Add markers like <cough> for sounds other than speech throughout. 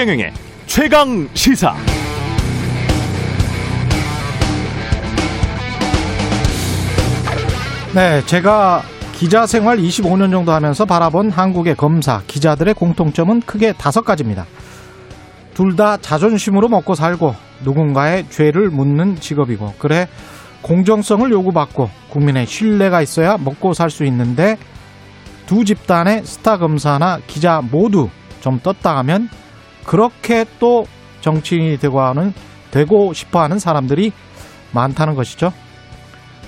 최경영의 최강 시사. 네, 제가 기자 생활 25년 정도 하면서 바라본 한국의 검사, 기자들의 공통점은 크게 다섯 가지입니다. 둘 다 자존심으로 먹고 살고 누군가의 죄를 묻는 직업이고, 그래, 공정성을 요구받고 국민의 신뢰가 있어야 먹고 살 수 있는데 두 집단의 스타 검사나 기자 모두 좀 떴다 하면 그렇게 또 정치인이 되고 하는 되고 싶어 하는 사람들이 많다는 것이죠.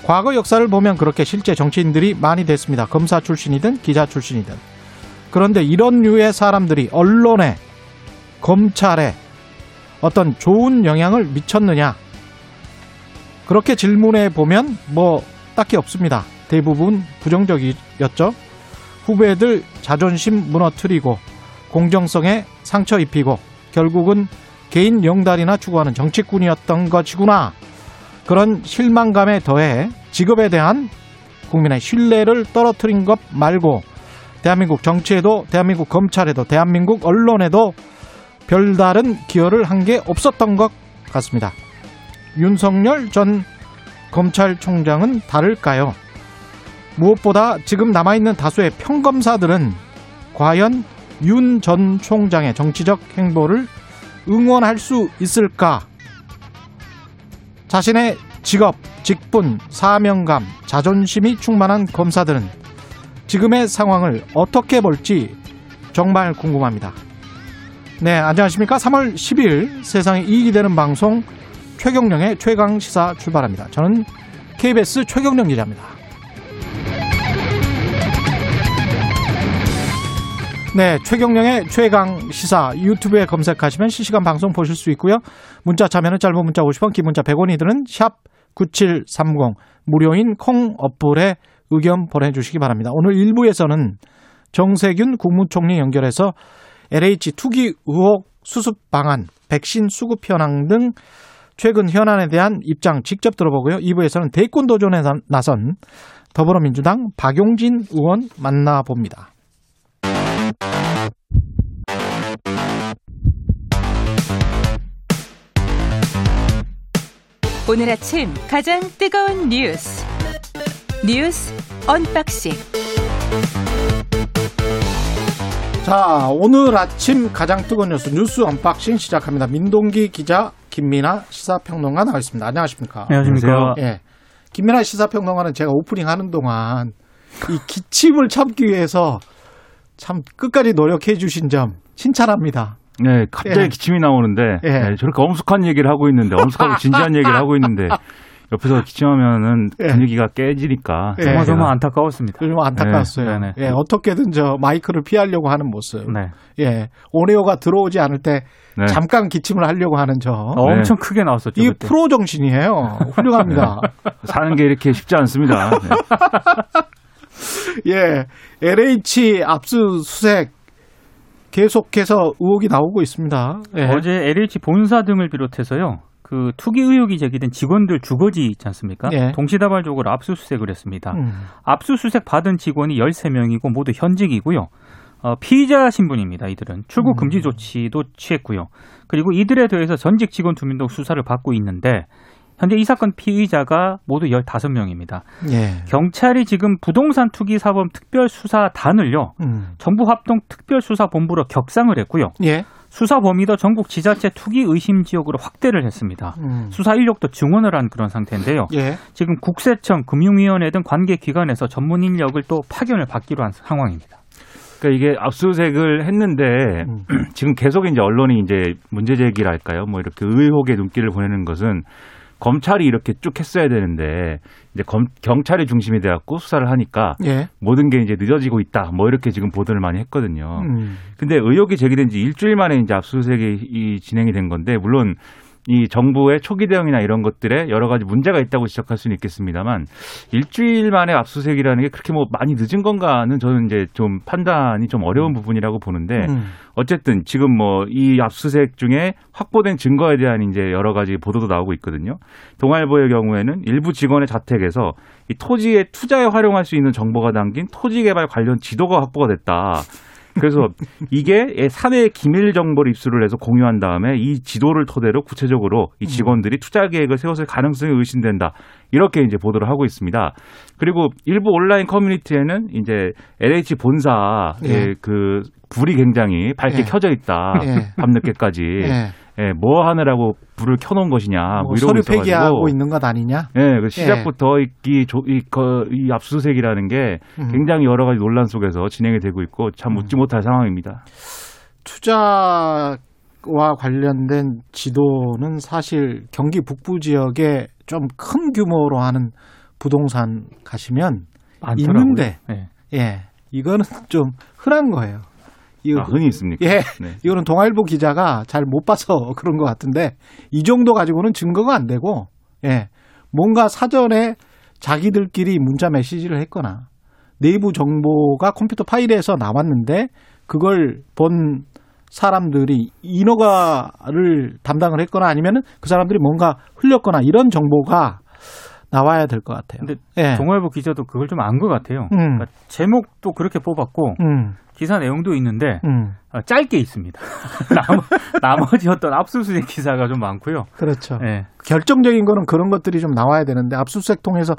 과거 역사를 보면 그렇게 실제 정치인들이 많이 됐습니다. 검사 출신이든 기자 출신이든. 그런데 이런 류의 사람들이 언론에, 검찰에 어떤 좋은 영향을 미쳤느냐? 그렇게 질문해 보면 뭐 딱히 없습니다. 대부분 부정적이었죠. 후배들 자존심 무너뜨리고 공정성에 상처 입히고 결국은 개인 영달이나 추구하는 정치꾼이었던 것이구나. 그런 실망감에 더해 직업에 대한 국민의 신뢰를 떨어뜨린 것 말고 대한민국 정치에도 대한민국 검찰에도 대한민국 언론에도 별다른 기여를 한 게 없었던 것 같습니다. 윤석열 전 검찰총장은 다를까요? 무엇보다 지금 남아있는 다수의 평검사들은 과연 윤 전 총장의 정치적 행보를 응원할 수 있을까? 자신의 직업, 직분, 사명감, 자존심이 충만한 검사들은 지금의 상황을 어떻게 볼지 정말 궁금합니다. 네, 안녕하십니까. 3월 10일 세상에 이익이 되는 방송 최경령의 최강 시사 출발합니다. 저는 KBS 최경령 기자입니다. 네, 최경령의 최강 시사 유튜브에 검색하시면 실시간 방송 보실 수 있고요. 문자 참여는 짧은 문자 50원, 긴 문자 100원이 드는 샵 9730 무료인 콩 어플에 의견 보내주시기 바랍니다. 오늘 1부에서는 정세균 국무총리 연결해서 LH 투기 의혹 수습 방안, 백신 수급 현황 등 최근 현안에 대한 입장 직접 들어보고요. 2부에서는 대권 도전에 나선 더불어민주당 박용진 의원 만나봅니다. 오늘 아침 가장 뜨거운 뉴스 뉴스 unboxing 자 오늘 아침 가장 뜨거운 뉴스 뉴스 unboxing 시작합니다. 민동기 기자 김민하 시사평론가 나와 있습니다. 안녕하십니까? 안녕하십니까? 예. 김민하 시사평론가는 제가 오프닝 하는 동안 이 기침을 참기 위해서 참 끝까지 노력해 주신 점 칭찬합니다. 네, 갑자기 예. 기침이 나오는데 예. 네, 저렇게 엄숙한 얘기를 하고 있는데 엄숙하고 진지한 얘기를 하고 있는데 <laughs> 옆에서 기침하면은 예. 분위기가 깨지니까 예. 정말 정말 정말 안타까웠습니다. 좀 안타까웠어요. 네, 네, 네. 예, 어떻게든 저 마이크를 피하려고 하는 모습. 네. 예, 오네오가 들어오지 않을 때 네. 잠깐 기침을 하려고 하는 저. 어, 엄청 크게 나왔었죠. 이게 그때. 프로 정신이에요. 훌륭합니다. <laughs> 사는 게 이렇게 쉽지 않습니다. 네. <laughs> 예, LH 압수수색 계속해서 의혹이 나오고 있습니다. 예. 어제 LH 본사 등을 비롯해서요. 그 투기 의혹이 제기된 직원들 주거지 있지 않습니까? 예. 동시다발적으로 압수수색을 했습니다. 음. 압수수색 받은 직원이 13명이고 모두 현직이고요. 어, 피의자 신분입니다. 이들은 출국 금지 음. 조치도 취했고요. 그리고 이들에 대해서 전직 직원 두 명도 수사를 받고 있는데 현재 이 사건 피의자가 모두 15명입니다. 예. 경찰이 지금 부동산 투기 사범 특별수사단을요. 음. 정부 합동 특별수사본부로 격상을 했고요. 예. 수사 범위도 전국 지자체 투기 의심 지역으로 확대를 했습니다. 음. 수사 인력도 증원을 한 그런 상태인데요. 예. 지금 국세청, 금융위원회 등 관계 기관에서 전문 인력을 또 파견을 받기로 한 상황입니다. 그러니까 이게 압수수색을 했는데 음. 지금 계속 이제 언론이 이제 문제 제기랄까요? 뭐 이렇게 의혹의 눈길을 보내는 것은 검찰이 이렇게 쭉 했어야 되는데 이제 검, 경찰이 중심이 돼갖고 수사를 하니까 예. 모든 게 이제 늦어지고 있다. 뭐 이렇게 지금 보도를 많이 했거든요. 음. 근데 의혹이 제기된 지 일주일 만에 이제 압수수색이 이 진행이 된 건데 물론 이 정부의 초기 대응이나 이런 것들에 여러 가지 문제가 있다고 지적할 수는 있겠습니다만 일주일 만에 압수수색이라는 게 그렇게 뭐 많이 늦은 건가는 저는 이제 좀 판단이 좀 어려운 부분이라고 보는데 음. 어쨌든 지금 뭐 이 압수수색 중에 확보된 증거에 대한 이제 여러 가지 보도도 나오고 있거든요. 동아일보의 경우에는 일부 직원의 자택에서 이 토지의 투자에 활용할 수 있는 정보가 담긴 토지 개발 관련 지도가 확보가 됐다. 그래서 이게 사내 기밀 정보를 입수를 해서 공유한 다음에 이 지도를 토대로 구체적으로 이 직원들이 투자 계획을 세웠을 가능성이 의심된다. 이렇게 이제 보도를 하고 있습니다. 그리고 일부 온라인 커뮤니티에는 이제 LH 본사의 예. 그 불이 굉장히 밝게 예. 켜져 있다. 예. 밤늦게까지. 예. 예, 뭐 하느라고 불을 켜놓은 것이냐. 뭐, 뭐 서류. 폐기하고 있는 것 아니냐? 예, 그 시작부터 이, 이, 조- 이, 거- 이 압수수색이라는 게 음. 굉장히 여러 가지 논란 속에서 진행이 되고 있고 참 묻지 못할 상황입니다. 투자 와 관련된 지도는 사실 경기 북부 지역에 좀 큰 규모로 하는 부동산 가시면 많더라고요. 있는데 예. 예 이거는 <laughs> 좀 흔한 거예요. 이거 아, 흔히 있습니까? 예 네. 이거는 동아일보 기자가 잘 못 봐서 <laughs> 그런 것 같은데 이 정도 가지고는 증거가 안 되고 예 뭔가 사전에 자기들끼리 문자 메시지를 했거나 내부 정보가 컴퓨터 파일에서 나왔는데 그걸 본 사람들이 인허가를 담당을 했거나 아니면은 그 사람들이 뭔가 흘렸거나 이런 정보가 나와야 될 것 같아요. 근데 예. 동아일보 기자도 그걸 좀 안 것 같아요. 음. 그러니까 제목도 그렇게 뽑았고 음, 기사 내용도 있는데 음, 어, 짧게 있습니다. <laughs> 나머, 나머지 어떤 압수수색 기사가 좀 많고요. 그렇죠. 예. 결정적인 거는 그런 것들이 좀 나와야 되는데 압수수색 통해서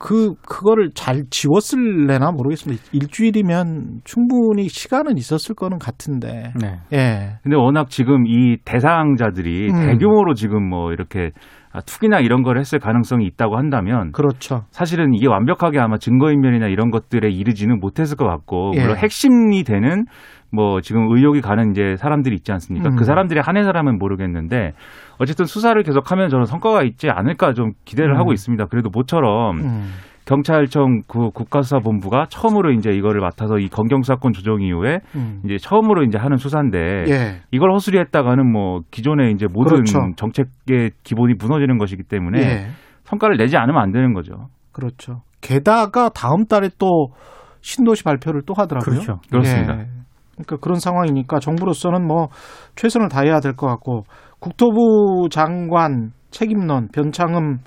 그 그거를 잘 지웠을래나 모르겠습니다. 일주일이면 충분히 시간은 있었을 거는 같은데. 네. 예. 근데 워낙 지금 이 대상자들이 음. 대규모로 지금 뭐 이렇게 아, 투기나 이런 걸 했을 가능성이 있다고 한다면 그렇죠. 사실은 이게 완벽하게 아마 증거인멸이나 이런 것들에 이르지는 못했을 것 같고 예. 물론 핵심이 되는 뭐 지금 의혹이 가는 이제 사람들이 있지 않습니까? 음. 그 사람들이 한해서라면 모르겠는데 어쨌든 수사를 계속하면 저는 성과가 있지 않을까 좀 기대를 음. 하고 있습니다. 그래도 모처럼 음. 경찰청 그 국가수사본부가 처음으로 이제 이거를 맡아서 이 검경 수사권 조정 이후에 음. 이제 처음으로 이제 하는 수사인데 예. 이걸 허술이했다가는 뭐 기존의 이제 모든 그렇죠. 정책의 기본이 무너지는 것이기 때문에 예. 성과를 내지 않으면 안 되는 거죠. 그렇죠. 게다가 다음 달에 또 신도시 발표를 또 하더라고요. 그렇죠. 그렇습니다. 예. 그러니까 그런 상황이니까 정부로서는 뭐 최선을 다해야 될 것 같고 국토부 장관 책임론 변창흠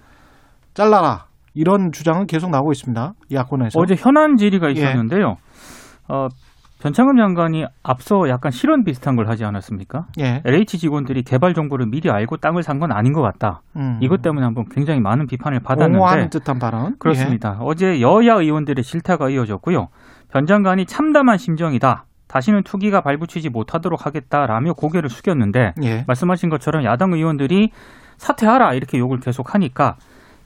잘라라 이런 주장은 계속 나오고 있습니다. 야권에서. 어제 현안 질의가 예. 있었는데요. 어, 변창흠 장관이 앞서 약간 실언 비슷한 걸 하지 않았습니까? 예. LH 직원들이 개발 정보를 미리 알고 땅을 산 건 아닌 것 같다. 음. 이것 때문에 한번 굉장히 많은 비판을 옹호하는 받았는데 듯한 발언. 그렇습니다. 어제 여야 의원들의 질타가 이어졌고요. 변 장관이 참담한 심정이다. 다시는 투기가 발붙이지 못하도록 하겠다라며 고개를 숙였는데 예. 예. 말씀하신 것처럼 야당 의원들이 사퇴하라 이렇게 욕을 계속 하니까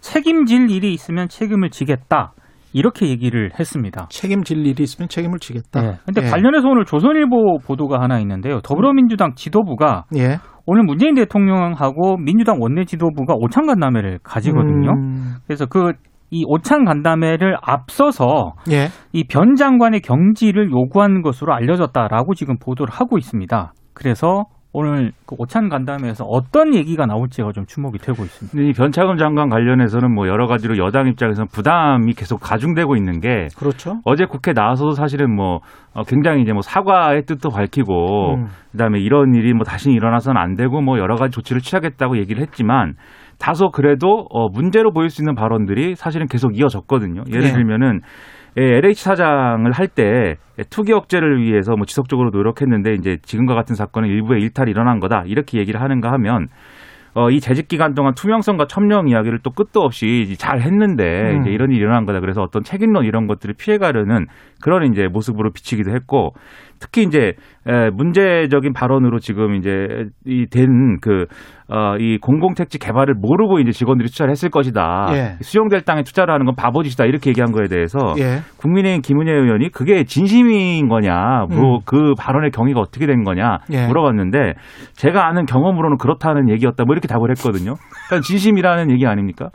책임질 일이 있으면 책임을 지겠다 이렇게 얘기를 했습니다. 책임질 일이 있으면 책임을 지겠다. 네. 근데 예. 관련해서 오늘 조선일보 보도가 하나 있는데요. 더불어민주당 지도부가 예. 오늘 문재인 대통령하고 민주당 원내 지도부가 오찬 간담회를 가지거든요. 음. 그래서 그 이 오찬 간담회를 앞서서 예. 이변 장관의 경지를 요구한 것으로 알려졌다라고 지금 보도를 하고 있습니다. 그래서 오늘 그 오찬 간담회에서 어떤 얘기가 나올지가 좀 주목이 되고 있습니다. 근데 이 변창흠 장관 관련해서는 뭐 여러 가지로 여당 입장에서는 부담이 계속 가중되고 있는 게 그렇죠. 어제 국회 나와서도 사실은 뭐 어, 굉장히 이제 뭐 사과의 뜻도 밝히고 음. 그다음에 이런 일이 뭐 다시 일어나서는 안 되고 뭐 여러 가지 조치를 취하겠다고 얘기를 했지만 다소 그래도 어 문제로 보일 수 있는 발언들이 사실은 계속 이어졌거든요. 예를 예. 들면은 예, LH 사장을 할 때 투기 억제를 위해서 뭐 지속적으로 노력했는데 이제 지금과 같은 사건은 일부의 일탈이 일어난 거다 이렇게 얘기를 하는가 하면 어, 이 재직 기간 동안 투명성과 첨령 이야기를 또 끝도 없이 잘 했는데 음. 이제 이런 일이 일어난 거다. 그래서 어떤 책임론 이런 것들을 피해가려는 그런 이제 모습으로 비치기도 했고 특히 이제 에, 문제적인 발언으로 지금 이제 이 된 그 어, 이 공공택지 개발을 모르고 이제 직원들이 투자를 했을 것이다. 예. 수용될 땅에 투자를 하는 건 바보짓이다. 이렇게 얘기한 거에 대해서 예. 국민의힘 김은혜 의원이 그게 진심인 거냐, 뭐 음. 그 발언의 경위가 어떻게 된 거냐 예. 물어봤는데 제가 아는 경험으로는 그렇다는 얘기였다. 뭐 이렇게 답을 했거든요. 그러니까 진심이라는 얘기 아닙니까?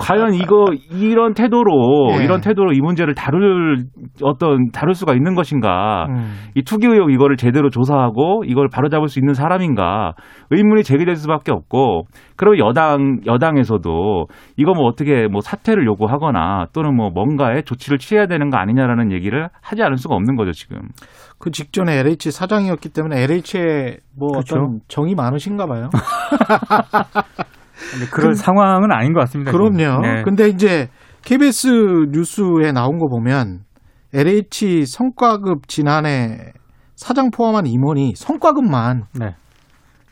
과연 이거 이런 태도로 예. 이런 태도로 이 문제를 다룰 어떤 다룰 수가 있는 것인가? 음. 이 투기 의혹 이거를 제대로 조사하고 이걸 바로잡을 수 있는 사람인가 의문이 제기될 수밖에 없고 그리고 여당 여당에서도 이거 뭐 어떻게 뭐 사퇴를 요구하거나 또는 뭐 뭔가의 조치를 취해야 되는 거 아니냐라는 얘기를 하지 않을 수가 없는 거죠 지금. 그 직전에 LH 사장이었기 때문에 LH에 뭐 그렇죠. 어떤 정이 많으신가 봐요. <laughs> 근데 그럴 상황은 아닌 것 같습니다. 그럼요. 네. 근데 이제 KBS 뉴스에 나온 거 보면 LH 성과급 지난해 사장 포함한 임원이 성과급만 네.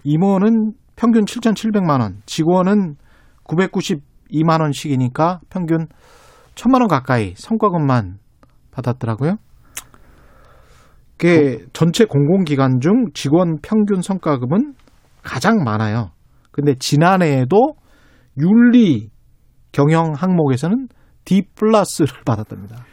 임원은 평균 7,700만 원, 직원은 992만 원씩이니까 평균 1,000만 원 가까이 성과급만 받았더라고요. 그게 전체 공공기관 중 직원 평균 성과급은 가장 많아요. 근데 지난해에도 윤리 경영 항목에서는 D 플러스를 받았답니다.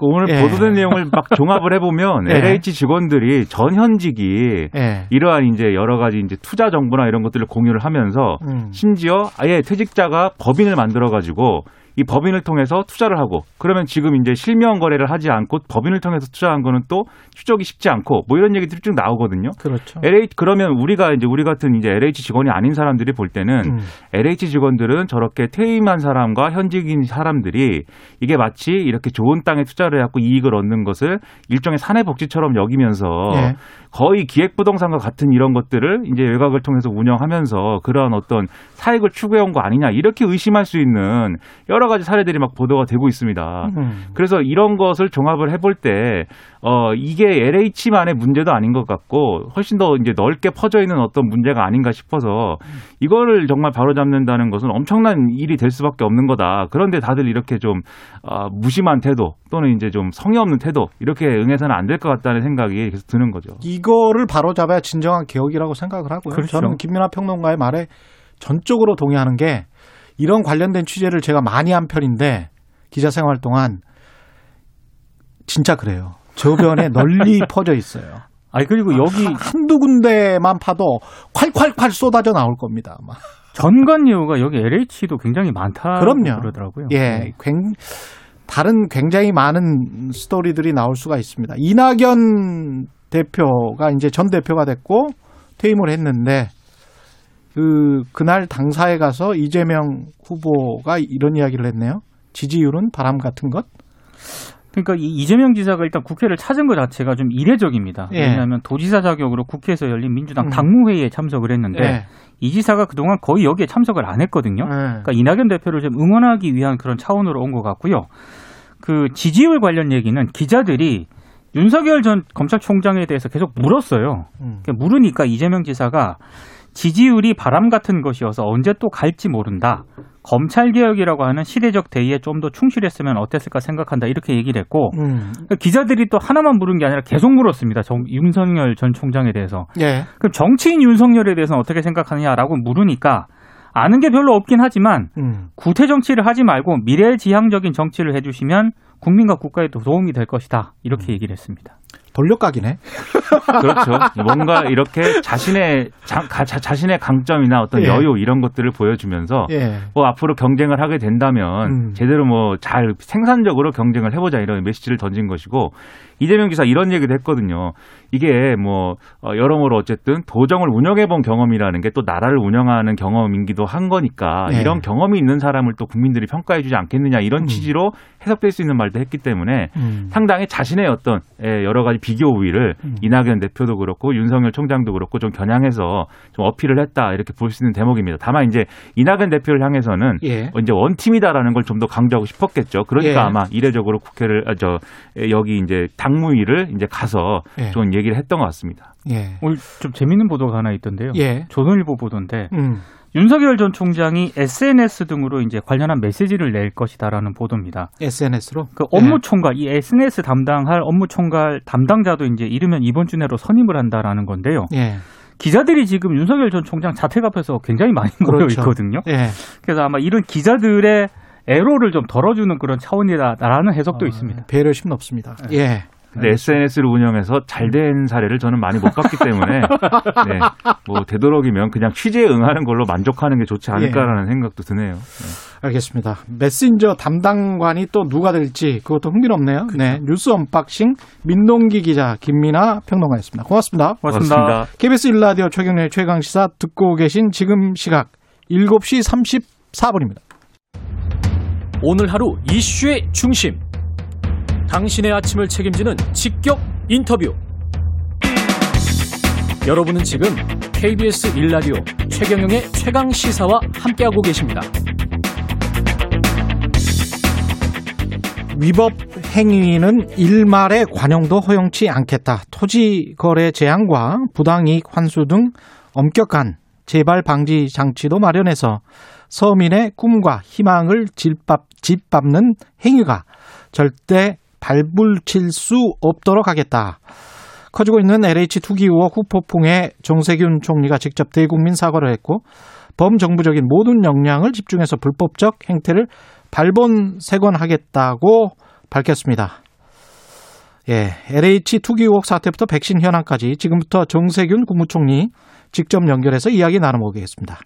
그 오늘 예. 보도된 내용을 막 <laughs> 종합을 해보면 예. LH 직원들이 전 현직이 예. 이러한 이제 여러 가지 이제 투자 정보나 이런 것들을 공유를 하면서 음. 심지어 아예 퇴직자가 법인을 만들어 가지고 이 법인을 통해서 투자를 하고 그러면 지금 이제 실명 거래를 하지 않고 법인을 통해서 투자한 거는 또 추적이 쉽지 않고 뭐 이런 얘기들이 쭉 나오거든요. 그렇죠. LH 그러면 우리가 이제 우리 같은 이제 LH 직원이 아닌 사람들이 볼 때는 음. LH 직원들은 저렇게 퇴임한 사람과 현직인 사람들이 이게 마치 이렇게 좋은 땅에 투자를 해갖고 이익을 얻는 것을 일종의 사내 복지처럼 여기면서 예. 거의 기획부동산과 같은 이런 것들을 이제 외곽을 통해서 운영하면서 그런 어떤 사익을 추구해온 거 아니냐 이렇게 의심할 수 있는 여러 가지 사례들이 막 보도가 되고 있습니다. 음. 그래서 이런 것을 종합을 해볼 때, 어, 이게 LH만의 문제도 아닌 것 같고, 훨씬 더 이제 넓게 퍼져 있는 어떤 문제가 아닌가 싶어서, 이거를 정말 바로잡는다는 것은 엄청난 일이 될 수밖에 없는 거다. 그런데 다들 이렇게 좀, 어, 무심한 태도, 또는 이제 좀 성의 없는 태도, 이렇게 응해서는 안 될 것 같다는 생각이 계속 드는 거죠. 이거를 바로잡아야 진정한 개혁이라고 생각을 하고요. 그렇죠. 저는 김민하 평론가의 말에 전적으로 동의하는 게 이런 관련된 취재를 제가 많이 한 편인데 기자 생활 동안 진짜 그래요. 저변에 <laughs> 널리 퍼져 있어요. 아니 그리고 여기 한두 군데만 파도 콸콸콸 쏟아져 나올 겁니다. 아마. 전관예우가 여기 LH도 굉장히 많다. 그럼요. 그러더라고요. 예, 굉, 다른 굉장히 많은 스토리들이 나올 수가 있습니다. 이낙연 대표가 이제 전 대표가 됐고 퇴임을 했는데 그 그날 당사에 가서 이재명 후보가 이런 이야기를 했네요. 지지율은 바람 같은 것. 그러니까 이 이재명 지사가 일단 국회를 찾은 것 자체가 좀 이례적입니다. 예. 왜냐하면 도지사 자격으로 국회에서 열린 민주당 음. 당무회의에 참석을 했는데 예. 이 지사가 그동안 거의 여기에 참석을 안 했거든요. 예. 그러니까 이낙연 대표를 좀 응원하기 위한 그런 차원으로 온 것 같고요. 그 지지율 관련 얘기는 기자들이 윤석열 전 검찰총장에 대해서 계속 물었어요. 음. 그러니까 물으니까 이재명 지사가 지지율이 바람 같은 것이어서 언제 또 갈지 모른다. 검찰 개혁이라고 하는 시대적 대의에 좀 더 충실했으면 어땠을까 생각한다. 이렇게 얘기를 했고 음. 그러니까 기자들이 또 하나만 물은 게 아니라 계속 물었습니다. 정, 윤석열 전 총장에 대해서. 예. 그럼 정치인 윤석열에 대해서는 어떻게 생각하느냐라고 물으니까 아는 게 별로 없긴 하지만 음. 구태 정치를 하지 말고 미래지향적인 정치를 해주시면 국민과 국가에도 도움이 될 것이다. 이렇게 얘기를 했습니다. 돌려까기네. <laughs> 그렇죠. 뭔가 이렇게 자신의 자, 가- 자- 자 신의 강점이나 어떤 예. 여유 이런 것들을 보여주면서 예. 뭐 앞으로 경쟁을 하게 된다면 음. 제대로 뭐 잘 생산적으로 경쟁을 해보자 이런 메시지를 던진 것이고 이재명 기사 이런 얘기도 했거든요. 이게 뭐 어, 여러모로 어쨌든 도정을 운영해 본 경험이라는 게 또 나라를 운영하는 경험이기도 한 거니까 네. 이런 경험이 있는 사람을 또 국민들이 평가해 주지 않겠느냐 이런 음. 취지로 해석될 수 있는 말도 했기 때문에 음. 상당히 자신의 어떤 예, 여러 가지 비교 우위를 음. 이낙연 대표도 그렇고 윤석열 총장도 그렇고 좀 겨냥해서 좀 어필을 했다 이렇게 볼 수 있는 대목입니다. 다만 이제 이낙연 대표를 향해서는 예. 어, 이제 원팀이다라는 걸 좀 더 강조하고 싶었겠죠. 그러니까 예. 아마 이례적으로 국회를 아, 저 에, 여기 이제 당 무위를 이제 가서 예. 좀 얘기를 했던 것 같습니다. 예. 오늘 좀 재밌는 보도가 하나 있던데요. 예. 조선일보 보도인데 음. 윤석열 전 총장이 SNS 등으로 이제 관련한 메시지를 낼 것이다라는 보도입니다. SNS로. 그 업무 총괄, 이 SNS 담당할 업무 총괄 담당자도 이제 이르면 이번 주 내로 선임을 한다라는 건데요. 예. 기자들이 지금 윤석열 전 총장 자택 앞에서 굉장히 많이 모여 그렇죠. 있거든요. 예. 그래서 아마 이런 기자들의 애로를 좀 덜어주는 그런 차원이다라는 해석도 있습니다. 배려심 높습니다. 예. 근데 SNS를 운영해서 잘 된 사례를 저는 많이 못 봤기 때문에 <laughs> 네, 뭐 되도록이면 그냥 취재에 응하는 걸로 만족하는 게 좋지 않을까라는 생각도 드네요. 네. 알겠습니다. 메신저 담당관이 또 누가 될지 그것도 흥미롭네요. 네. 뉴스 unboxing 민동기 기자 김민아 평론가였습니다. 고맙습니다. 고맙습니다. KBS 1라디오 최경련의 최강 시사 듣고 계신 지금 시각 7시 34분입니다. 오늘 하루 이슈의 중심. 당신의 아침을 책임지는 직격 인터뷰. 여러분은 지금 KBS 1라디오 최경영의 최강 시사와 함께하고 계십니다. 위법 행위는 일말의 관용도 허용치 않겠다. 토지 거래 제한과 부당이익 환수 등 엄격한 재발 방지 장치도 마련해서 서민의 꿈과 희망을 짓밟, 짓밟는 행위가 절대 발불칠 수 없도록 하겠다. 커지고 있는 LH 투기 의혹 후폭풍에 정세균 총리가 직접 대국민 사과를 했고 범정부적인 모든 역량을 집중해서 불법적 행태를 발본색원하겠다고 밝혔습니다. 예, LH 투기 의혹 사태부터 백신 현황까지 지금부터 정세균 국무총리 직접 연결해서 이야기 나눠보겠습니다.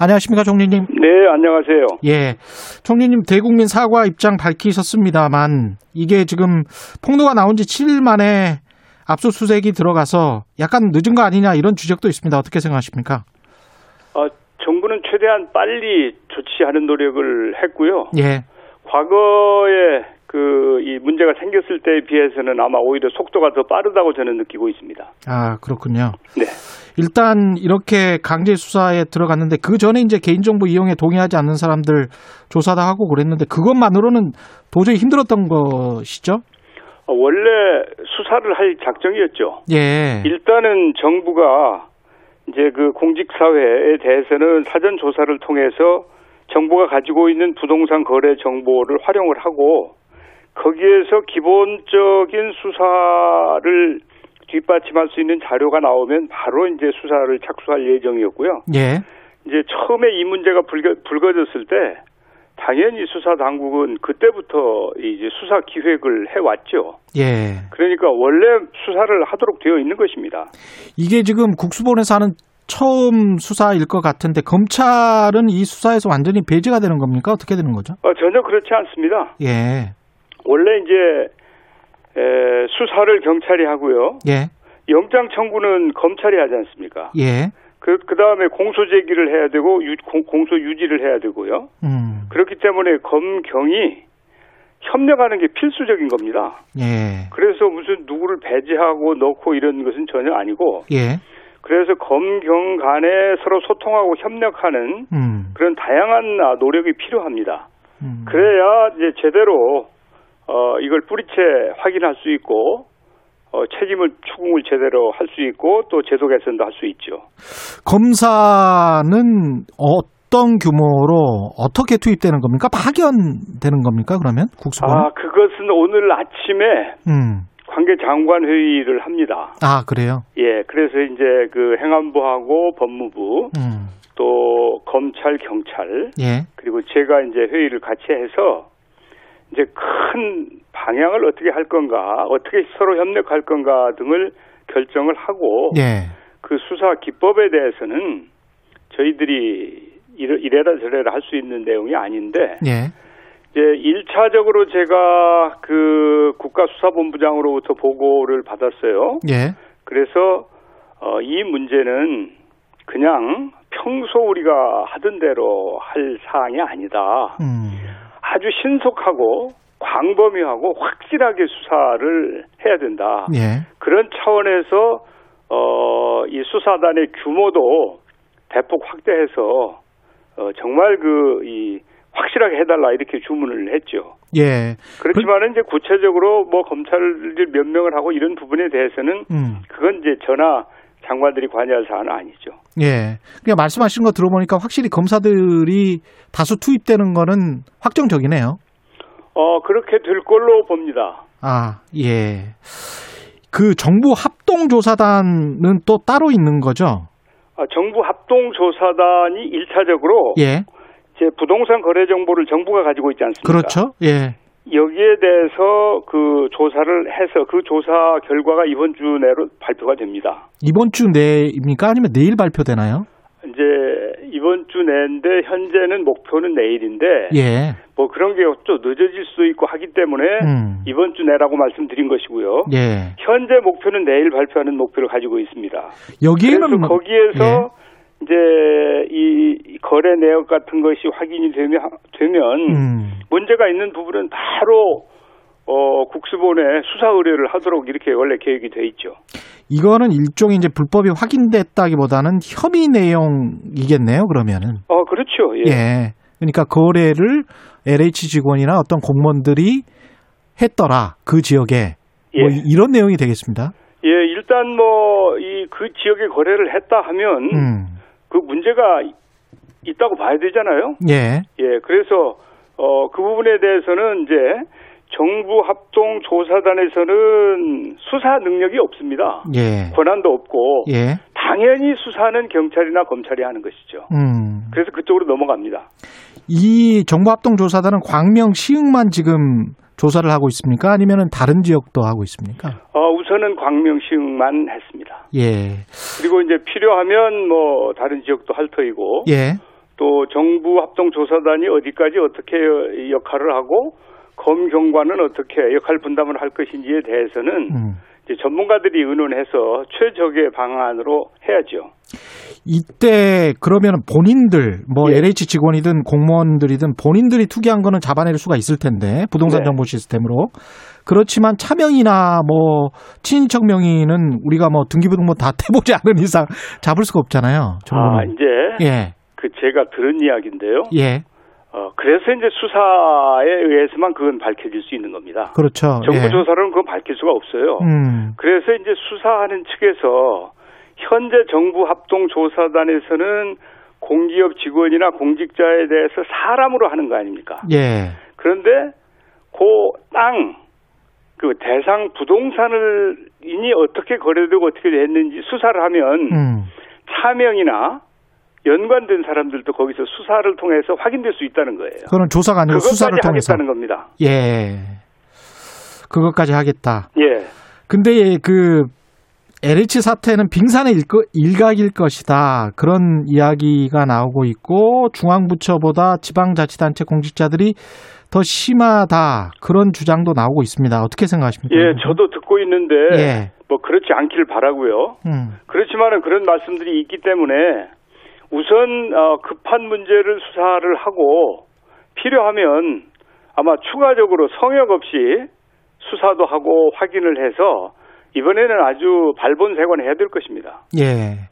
안녕하십니까, 총리님? 네, 안녕하세요. 예, 총리님 대국민 사과 입장 밝히셨습니다만 이게 지금 폭로가 나온 지 7일 만에 압수수색이 들어가서 약간 늦은 거 아니냐 이런 지적도 있습니다. 어떻게 생각하십니까? 어, 정부는 최대한 빨리 조치하는 노력을 했고요. 예, 과거에 그 이 문제가 생겼을 때에 비해서는 아마 오히려 속도가 더 빠르다고 저는 느끼고 있습니다. 아 그렇군요. 네. 일단 이렇게 강제 수사에 들어갔는데 그 전에 이제 개인정보 이용에 동의하지 않는 사람들 조사도 하고 그랬는데 그것만으로는 도저히 힘들었던 것이죠. 어, 원래 수사를 할 작정이었죠. 예, 일단은 정부가 이제 그 공직사회에 대해서는 사전 조사를 통해서 정부가 가지고 있는 부동산 거래 정보를 활용을 하고 거기에서 기본적인 수사를 뒷받침할 수 있는 자료가 나오면 바로 이제 수사를 착수할 예정이었고요. 예, 이제 처음에 이 문제가 불거, 불거졌을 때 당연히 수사 당국은 그때부터 이제 수사 기획을 해왔죠. 예. 그러니까 원래 수사를 하도록 되어 있는 것입니다. 이게 지금 국수본에서 하는 처음 수사일 것 같은데 검찰은 이 수사에서 완전히 배제가 되는 겁니까? 어떻게 되는 거죠? 어, 전혀 그렇지 않습니다. 예, 원래 이제 에, 수사를 경찰이 하고요. 예, 영장 청구는 검찰이 하지 않습니까? 예. 그, 그 다음에 공소 제기를 해야 되고, 유, 공, 공소 유지를 해야 되고요. 음, 그렇기 때문에 검경이 협력하는 게 필수적인 겁니다. 예, 그래서 무슨 누구를 배제하고 넣고 이런 것은 전혀 아니고, 예, 그래서 검경 간에 서로 소통하고 협력하는 음, 그런 다양한 아, 노력이 필요합니다. 음. 그래야 이제 제대로 어 이걸 뿌리채 확인할 수 있고 어 책임을 추궁을 제대로 할 수 있고 또 제도 개선도 할 수 있죠. 검사는 어떤 규모로 어떻게 투입되는 겁니까? 파견되는 겁니까? 그러면 국수본? 아 그것은 오늘 아침에 음, 관계 장관 회의를 합니다. 아 그래요. 예, 그래서 이제 그 행안부하고 법무부 음, 또 검찰 경찰 예, 그리고 제가 이제 회의를 같이 해서 이제 큰 방향을 어떻게 할 건가, 어떻게 서로 협력할 건가 등을 결정을 하고 예, 그 수사 기법에 대해서는 저희들이 이래- 이래라 저래라 할 수 있는 내용이 아닌데 예, 이제 1차적으로 제가 그 국가수사본부장으로부터 보고를 받았어요. 예, 그래서 어, 이 문제는 그냥 평소 우리가 하던 대로 할 사항이 아니다. 음, 아주 신속하고 광범위하고 확실하게 수사를 해야 된다. 예, 그런 차원에서 어, 이 수사단의 규모도 대폭 확대해서 어, 정말 그 이 확실하게 해달라 이렇게 주문을 했죠. 예, 그렇지만 이제 구체적으로 뭐 검찰을 몇 명을 하고 이런 부분에 대해서는 음, 그건 이제 전화 장관들이 관여할 사안은 아니죠. 예. 그냥 말씀하신 거 들어보니까 확실히 검사들이 다수 투입되는 거는 확정적이네요. 어 그렇게 될 걸로 봅니다. 아, 예. 그 정부 합동조사단은 또 따로 있는 거죠? 아, 정부 합동조사단이 1차적으로 예. 이제 부동산 거래 정보를 정부가 가지고 있지 않습니까? 그렇죠. 예. 여기에 대해서 그 조사를 해서 그 조사 결과가 이번 주 내로 발표가 됩니다. 이번 주 내입니까? 아니면 내일 발표되나요? 이제 이번 주 내인데 현재는 목표는 내일인데 예. 뭐 그런 게또 늦어질 수도 있고 하기 때문에 음. 이번 주 내라고 말씀드린 것이고요. 예. 현재 목표는 내일 발표하는 목표를 가지고 있습니다. 여기에는 거기에서 이제 이 거래 내역 같은 것이 확인이 되면 되면 음. 문제가 있는 부분은 바로 어 국수본에 수사 의뢰를 하도록 이렇게 원래 계획이 돼 있죠. 이거는 일종의 이제 불법이 확인됐다기보다는 혐의 내용이겠네요. 그러면은. 어 그렇죠. 예. 예. 그러니까 거래를 LH 직원이나 어떤 공무원들이 했더라 그 지역에 예. 뭐 이런 내용이 되겠습니다. 예, 일단 뭐 이 그 지역에 거래를 했다 하면 음. 그 문제가 있다고 봐야 되잖아요. 예. 예, 그래서 어 그 부분에 대해서는 이제 정부 합동 조사단에서는 수사 능력이 없습니다. 예. 권한도 없고 예. 당연히 수사는 경찰이나 검찰이 하는 것이죠. 음. 그래서 그쪽으로 넘어갑니다. 이 정부 합동 조사단은 광명 시흥만 지금 조사를 하고 있습니까? 아니면 다른 지역도 하고 있습니까? 어, 우선은 광명시만 했습니다. 예. 그리고 이제 필요하면 뭐 다른 지역도 할 터이고 예. 또 정부 합동 조사단이 어디까지 어떻게 역할을 하고 검경관은 어떻게 역할 분담을 할 것인지에 대해서는 음. 전문가들이 의논해서 최적의 방안으로 해야죠. 이때 그러면 본인들 뭐 예. LH 직원이든 공무원들이든 본인들이 투기한 거는 잡아낼 수가 있을 텐데 부동산 네. 정보 시스템으로 그렇지만 차명이나 뭐 친인척 명의는 우리가 뭐 등기부등본 다 태보지 않은 이상 잡을 수가 없잖아요. 아 정보는. 이제 예. 그 제가 들은 이야기인데요. 예. 어, 그래서 이제 수사에 의해서만 그건 밝혀질 수 있는 겁니다. 그렇죠. 정부 예. 조사로는 그건 밝힐 수가 없어요. 음. 그래서 이제 수사하는 측에서 현재 정부 합동 조사단에서는 공기업 직원이나 공직자에 대해서 사람으로 하는 거 아닙니까? 예. 그런데 그 땅, 그 대상 부동산을 이니 어떻게 거래되고 어떻게 됐는지 수사를 하면 음. 차명이나 연관된 사람들도 거기서 수사를 통해서 확인될 수 있다는 거예요. 그거는 조사가 아니고 수사를 통해서. 하겠다는 겁니다. 예. 그것까지 하겠다. 예. 근데 그 LH 사태는 빙산의 일각일 것이다. 그런 이야기가 나오고 있고 중앙부처보다 지방자치단체 공직자들이 더 심하다. 그런 주장도 나오고 있습니다. 어떻게 생각하십니까? 예, 저도 듣고 있는데 예. 뭐 그렇지 않기를 바라고요. 음. 그렇지만은 그런 말씀들이 있기 때문에 우선 어, 급한 문제를 수사를 하고 필요하면 아마 추가적으로 성역 없이 수사도 하고 확인을 해서 이번에는 아주 발본색원 해야 될 것입니다. 예.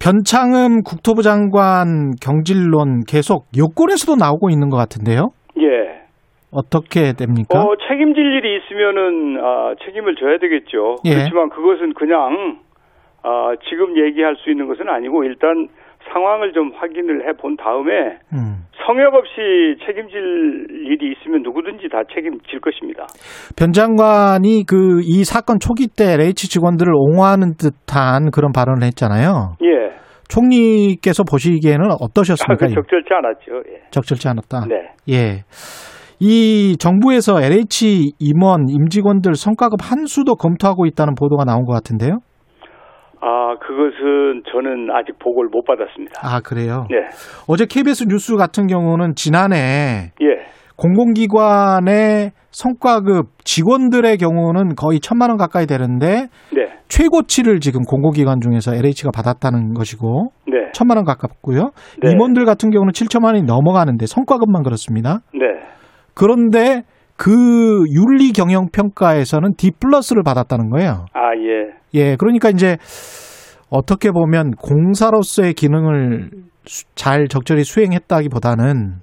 변창흠 국토부 장관 경질론 계속 여권에서도 나오고 있는 것 같은데요. 예. 어떻게 됩니까? 어, 책임질 일이 있으면은 아, 책임을 져야 되겠죠. 예. 그렇지만 그것은 그냥 아, 지금 얘기할 수 있는 것은 아니고 일단 상황을 좀 확인을 해 본 다음에 음. 성역 없이 책임질 일이 있으면 누구든지 다 책임질 것입니다. 변 장관이 그 이 사건 초기 때 LH 직원들을 옹호하는 듯한 그런 발언을 했잖아요. 예. 총리께서 보시기에는 아, 어떠셨습니까? 그 적절치 않았죠. 예. 적절치 않았다. 네. 예. 이 정부에서 LH 임원, 임직원들 성과급 한수도 검토하고 있다는 보도가 나온 것 같은데요. 아, 그것은 저는 아직 보고를 못 받았습니다. 아, 그래요? 네. 어제 KBS 뉴스 같은 경우는 지난해 예. 공공기관의 성과급 직원들의 경우는 거의 천만 원 가까이 되는데 네. 최고치를 지금 공공기관 중에서 LH가 받았다는 것이고 네. 천만 원 가깝고요. 네. 임원들 같은 경우는 7천만 원이 넘어가는데 성과급만 그렇습니다. 네. 그런데 그 윤리 경영 평가에서는 D 플러스를 받았다는 거예요. 아, 예. 예, 그러니까 이제 어떻게 보면 공사로서의 기능을 수- 잘 적절히 수행했다기보다는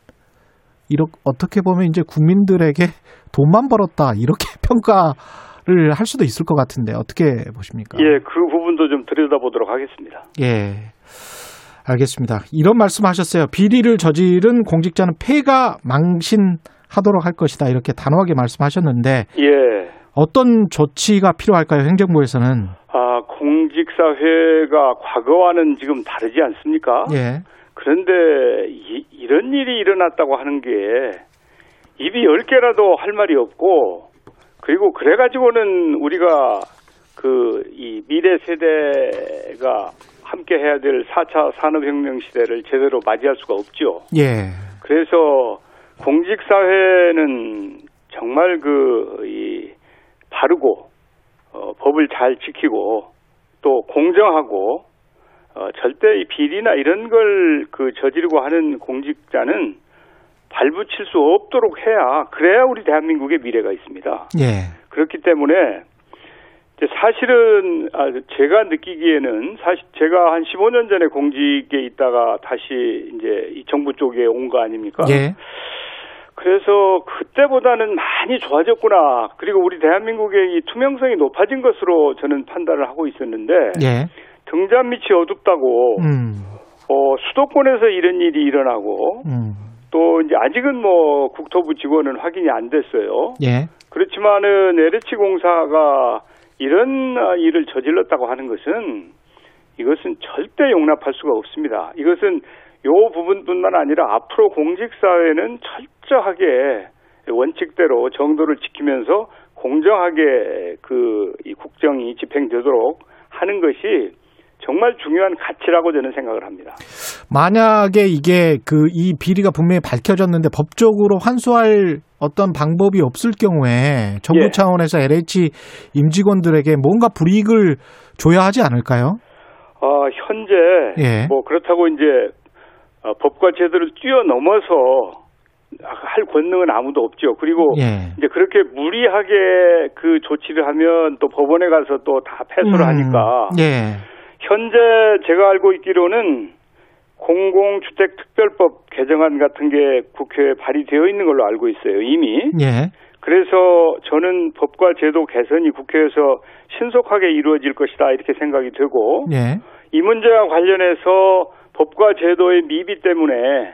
이렇게 어떻게 보면 이제 국민들에게 돈만 벌었다 이렇게 <laughs> 평가를 할 수도 있을 것 같은데 어떻게 보십니까? 예, 그 부분도 좀 들여다보도록 하겠습니다. 예. 알겠습니다. 이런 말씀하셨어요. 비리를 저지른 공직자는 폐가 망신하도록 할 것이다. 이렇게 단호하게 말씀하셨는데 예. 어떤 조치가 필요할까요? 행정부에서는 아, 공직사회가 과거와는 지금 다르지 않습니까? 예. 그런데 이, 이런 일이 일어났다고 하는 게 입이 열 개라도 할 말이 없고 그리고 그래 가지고는 우리가 그 이 미래 세대가 함께 해야 될 4차 산업혁명 시대를 제대로 맞이할 수가 없죠. 예. 그래서 공직 사회는 정말 그 이 바르고 어, 법을 잘 지키고 또 공정하고 어, 절대 이 비리나 이런 걸 그 저지르고 하는 공직자는 발붙일 수 없도록 해야 그래야 우리 대한민국의 미래가 있습니다. 예. 그렇기 때문에 이제 사실은 아, 제가 느끼기에는 사실 제가 한 15년 전에 공직에 있다가 다시 이제 이 정부 쪽에 온 거 아닙니까? 예. 그래서 그때보다는 많이 좋아졌구나. 그리고 우리 대한민국의 이 투명성이 높아진 것으로 저는 판단을 하고 있었는데 예. 등잔 밑이 어둡다고 음. 어, 수도권에서 이런 일이 일어나고 음. 또 이제 아직은 뭐 국토부 직원은 확인이 안 됐어요. 예. 그렇지만은 LH 공사가 이런 아, 일을 저질렀다고 하는 것은 이것은 절대 용납할 수가 없습니다. 이것은 요 부분뿐만 아니라 앞으로 공직사회는 철저하게 원칙대로 정도를 지키면서 공정하게 그 이 국정이 집행되도록 하는 것이 정말 중요한 가치라고 저는 생각을 합니다. 만약에 이게 그 이 비리가 분명히 밝혀졌는데 법적으로 환수할 어떤 방법이 없을 경우에 정부 예. 차원에서 LH 임직원들에게 뭔가 불이익을 줘야 하지 않을까요? 어, 현재 예. 뭐 그렇다고 이제 어, 법과 제도를 뛰어넘어서 할 권능은 아무도 없죠. 그리고 예. 이제 그렇게 무리하게 그 조치를 하면 또 법원에 가서 또 다 패소를 음, 하니까 예. 현재 제가 알고 있기로는 공공주택특별법 개정안 같은 게 국회에 발의되어 있는 걸로 알고 있어요. 이미. 예. 그래서 저는 법과 제도 개선이 국회에서 신속하게 이루어질 것이다 이렇게 생각이 되고 예. 이 문제와 관련해서 법과 제도의 미비 때문에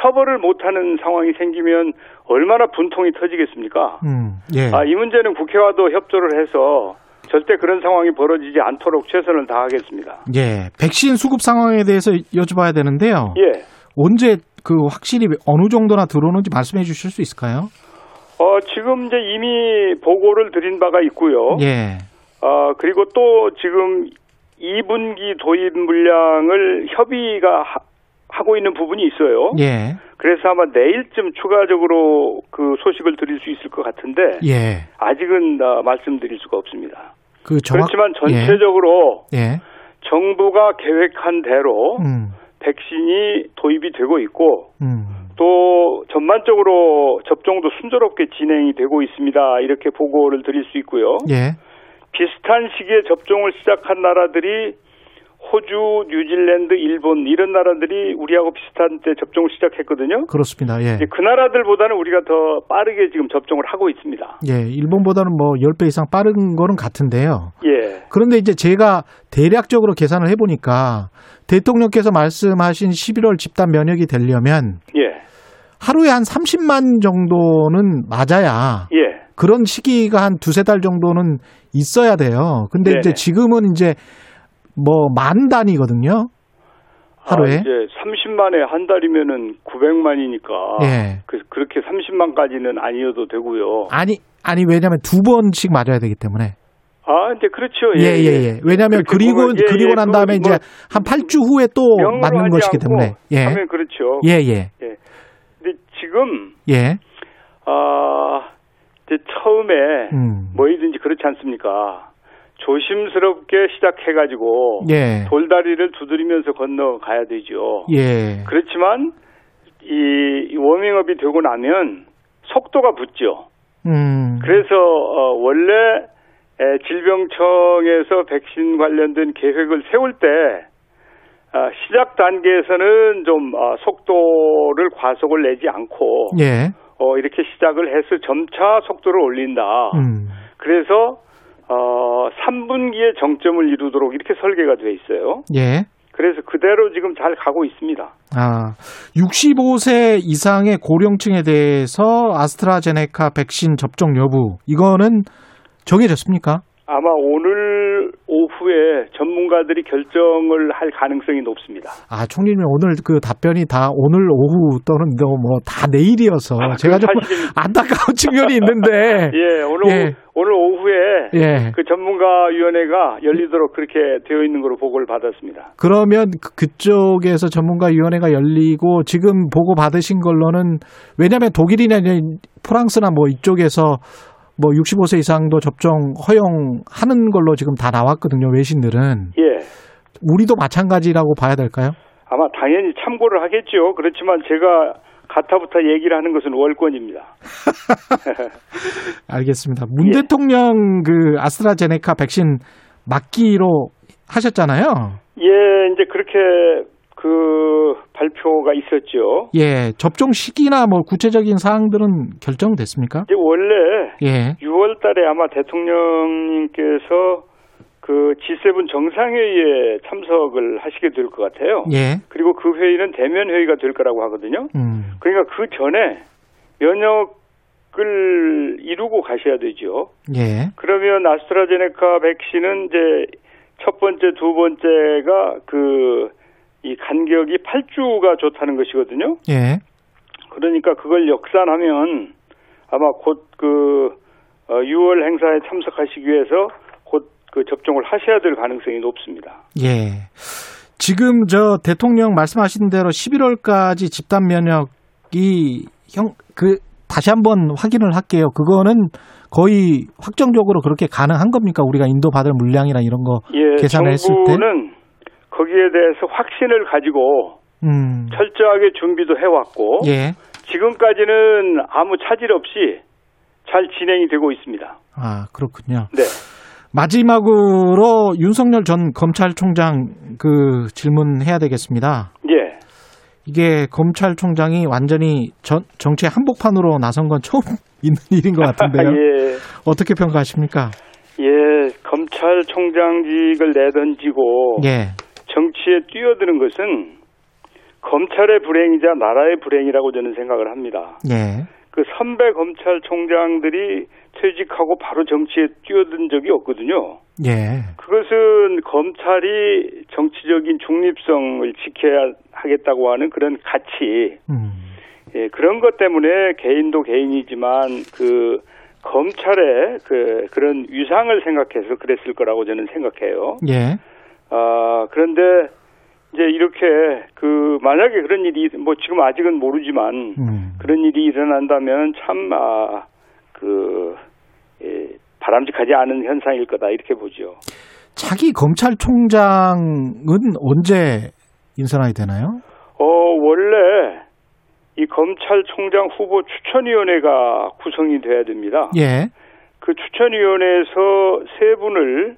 처벌을 못하는 상황이 생기면 얼마나 분통이 터지겠습니까? 음. 예. 아, 이 문제는 국회와도 협조를 해서 절대 그런 상황이 벌어지지 않도록 최선을 다하겠습니다. 예. 백신 수급 상황에 대해서 여쭤봐야 되는데요. 예. 언제 그 확실히 어느 정도나 들어오는지 말씀해 주실 수 있을까요? 어, 지금 이제 이미 보고를 드린 바가 있고요. 예. 어, 그리고 또 지금 2분기 도입 물량을 협의가 하, 하고 있는 부분이 있어요. 예. 그래서 아마 내일쯤 추가적으로 그 소식을 드릴 수 있을 것 같은데 예. 아직은 어, 말씀드릴 수가 없습니다. 그 정확 그렇지만 전체적으로 예. 정부가 계획한 대로 음. 백신이 도입이 되고 있고 음. 또 전반적으로 접종도 순조롭게 진행이 되고 있습니다. 이렇게 보고를 드릴 수 있고요. 예. 비슷한 시기에 접종을 시작한 나라들이 호주, 뉴질랜드, 일본 이런 나라들이 우리하고 비슷한 때 접종을 시작했거든요. 그렇습니다. 예. 그 나라들보다는 우리가 더 빠르게 지금 접종을 하고 있습니다. 예. 일본보다는 뭐 10배 이상 빠른 거는 같은데요. 예. 그런데 이제 제가 대략적으로 계산을 해 보니까 대통령께서 말씀하신 11월 집단 면역이 되려면 예. 하루에 한 30만 정도는 맞아야 예. 그런 시기가 한 두세 달 정도는 있어야 돼요. 근데 네네. 이제 지금은 이제 뭐 만 단위거든요. 하루에. 아, 이제 30만에 한 달이면은 900만이니까 예. 그, 그렇게 30만까지는 아니어도 되고요. 아니 아니 왜냐하면 두 번씩 맞아야 되기 때문에. 아, 이제 그렇죠. 예, 예, 예. 왜냐하면 그렇게 그리고 보면, 예, 그리고 예, 난 그거 다음에 이제 뭐한 8주 후에 또 맞는 것이기 때문에. 예. 하면 그렇죠. 예, 예. 근데 지금 예. 아 이제 처음에 음. 뭐이든지 그렇지 않습니까? 조심스럽게 시작해가지고 예. 돌다리를 두드리면서 건너가야 되죠. 예. 그렇지만 이 워밍업이 되고 나면 속도가 붙죠. 음. 그래서 어, 원래 에, 질병청에서 백신 관련된 계획을 세울 때 아, 시작 단계에서는 좀 아, 속도를 과속을 내지 않고 예. 어, 이렇게 시작을 해서 점차 속도를 올린다. 음. 그래서 어, 3분기에 정점을 이루도록 이렇게 설계가 돼 있어요. 예. 그래서 그대로 지금 잘 가고 있습니다. 아, 65세 이상의 고령층에 대해서 아스트라제네카 백신 접종 여부 이거는 정해졌습니까? 아마 오늘 오후에 전문가들이 결정을 할 가능성이 높습니다. 아, 총리님 오늘 그 답변이 다 오늘 오후 또는 뭐 다 내일이어서 아, 제가 좀그 사실은- <laughs> 안타까운 측면이 있는데. <laughs> 예, 오늘 예. 오후, 오늘 오후에 예. 그 전문가 위원회가 열리도록 그렇게 되어 있는 걸로 보고를 받았습니다. 그러면 그- 그쪽에서 전문가위원회가 열리고 지금 보고 받으신 걸로는 왜냐하면 독일이나 프랑스나 뭐 이쪽에서 뭐 65세 이상도 접종 허용하는 걸로 지금 다 나왔거든요. 외신들은 예. 우리도 마찬가지라고 봐야 될까요? 아마 당연히 참고를 하겠죠. 그렇지만 제가 가타부터 얘기를 하는 것은 월권입니다. <laughs> 알겠습니다. 문 예. 대통령 그 아스트라제네카 백신 맞기로 하셨잖아요. 예, 이제 그렇게 그 발표가 있었죠. 예, 접종 시기나 뭐 구체적인 사항들은 결정됐습니까? 이제 원래 예. 6월 달에 아마 대통령님께서 그 G7 정상회의에 참석을 하시게 될 것 같아요. 예. 그리고 그 회의는 대면 회의가 될 거라고 하거든요. 음. 그러니까 그 전에 면역을 이루고 가셔야 되죠. 예. 그러면 아스트라제네카 백신은 이제 첫 번째, 두 번째가 그 이 간격이 8주가 좋다는 것이거든요. 예. 그러니까 그걸 역산하면 아마 곧 그 6월 행사에 참석하시기 위해서 곧 그 접종을 하셔야 될 가능성이 높습니다. 예. 지금 저 대통령 말씀하신 대로 11월까지 집단 면역이 형 그 다시 한번 확인을 할게요. 그거는 거의 확정적으로 그렇게 가능한 겁니까? 우리가 인도 받을 물량이나 이런 거 예, 계산을 했을 때? 정부는 거기에 대해서 확신을 가지고 음. 철저하게 준비도 해왔고 예. 지금까지는 아무 차질 없이 잘 진행이 되고 있습니다. 아, 그렇군요. 네. 마지막으로 윤석열 전 검찰총장 그 질문해야 되겠습니다. 예. 이게 검찰총장이 완전히 전, 정치의 한복판으로 나선 건 처음 <laughs> 있는 일인 것 같은데요. <laughs> 예. 어떻게 평가하십니까? 예, 검찰총장직을 내던지고 예. 정치에 뛰어드는 것은 검찰의 불행이자 나라의 불행이라고 저는 생각을 합니다. 예. 그 선배 검찰총장들이 퇴직하고 바로 정치에 뛰어든 적이 없거든요. 예. 그것은 검찰이 정치적인 중립성을 지켜야 하겠다고 하는 그런 가치, 음. 예, 그런 것 때문에 개인도 개인이지만 그 검찰의 그 그런 위상을 생각해서 그랬을 거라고 저는 생각해요. 예. 아 그런데 이제 이렇게 그 만약에 그런 일이 뭐 지금 아직은 모르지만 음. 그런 일이 일어난다면 참 아 그 예, 바람직하지 않은 현상일 거다 이렇게 보죠. 차기 검찰총장은 언제 인선하게 되나요? 어 원래 이 검찰총장 후보 추천위원회가 구성이 돼야 됩니다. 예. 그 추천위원회에서 세 분을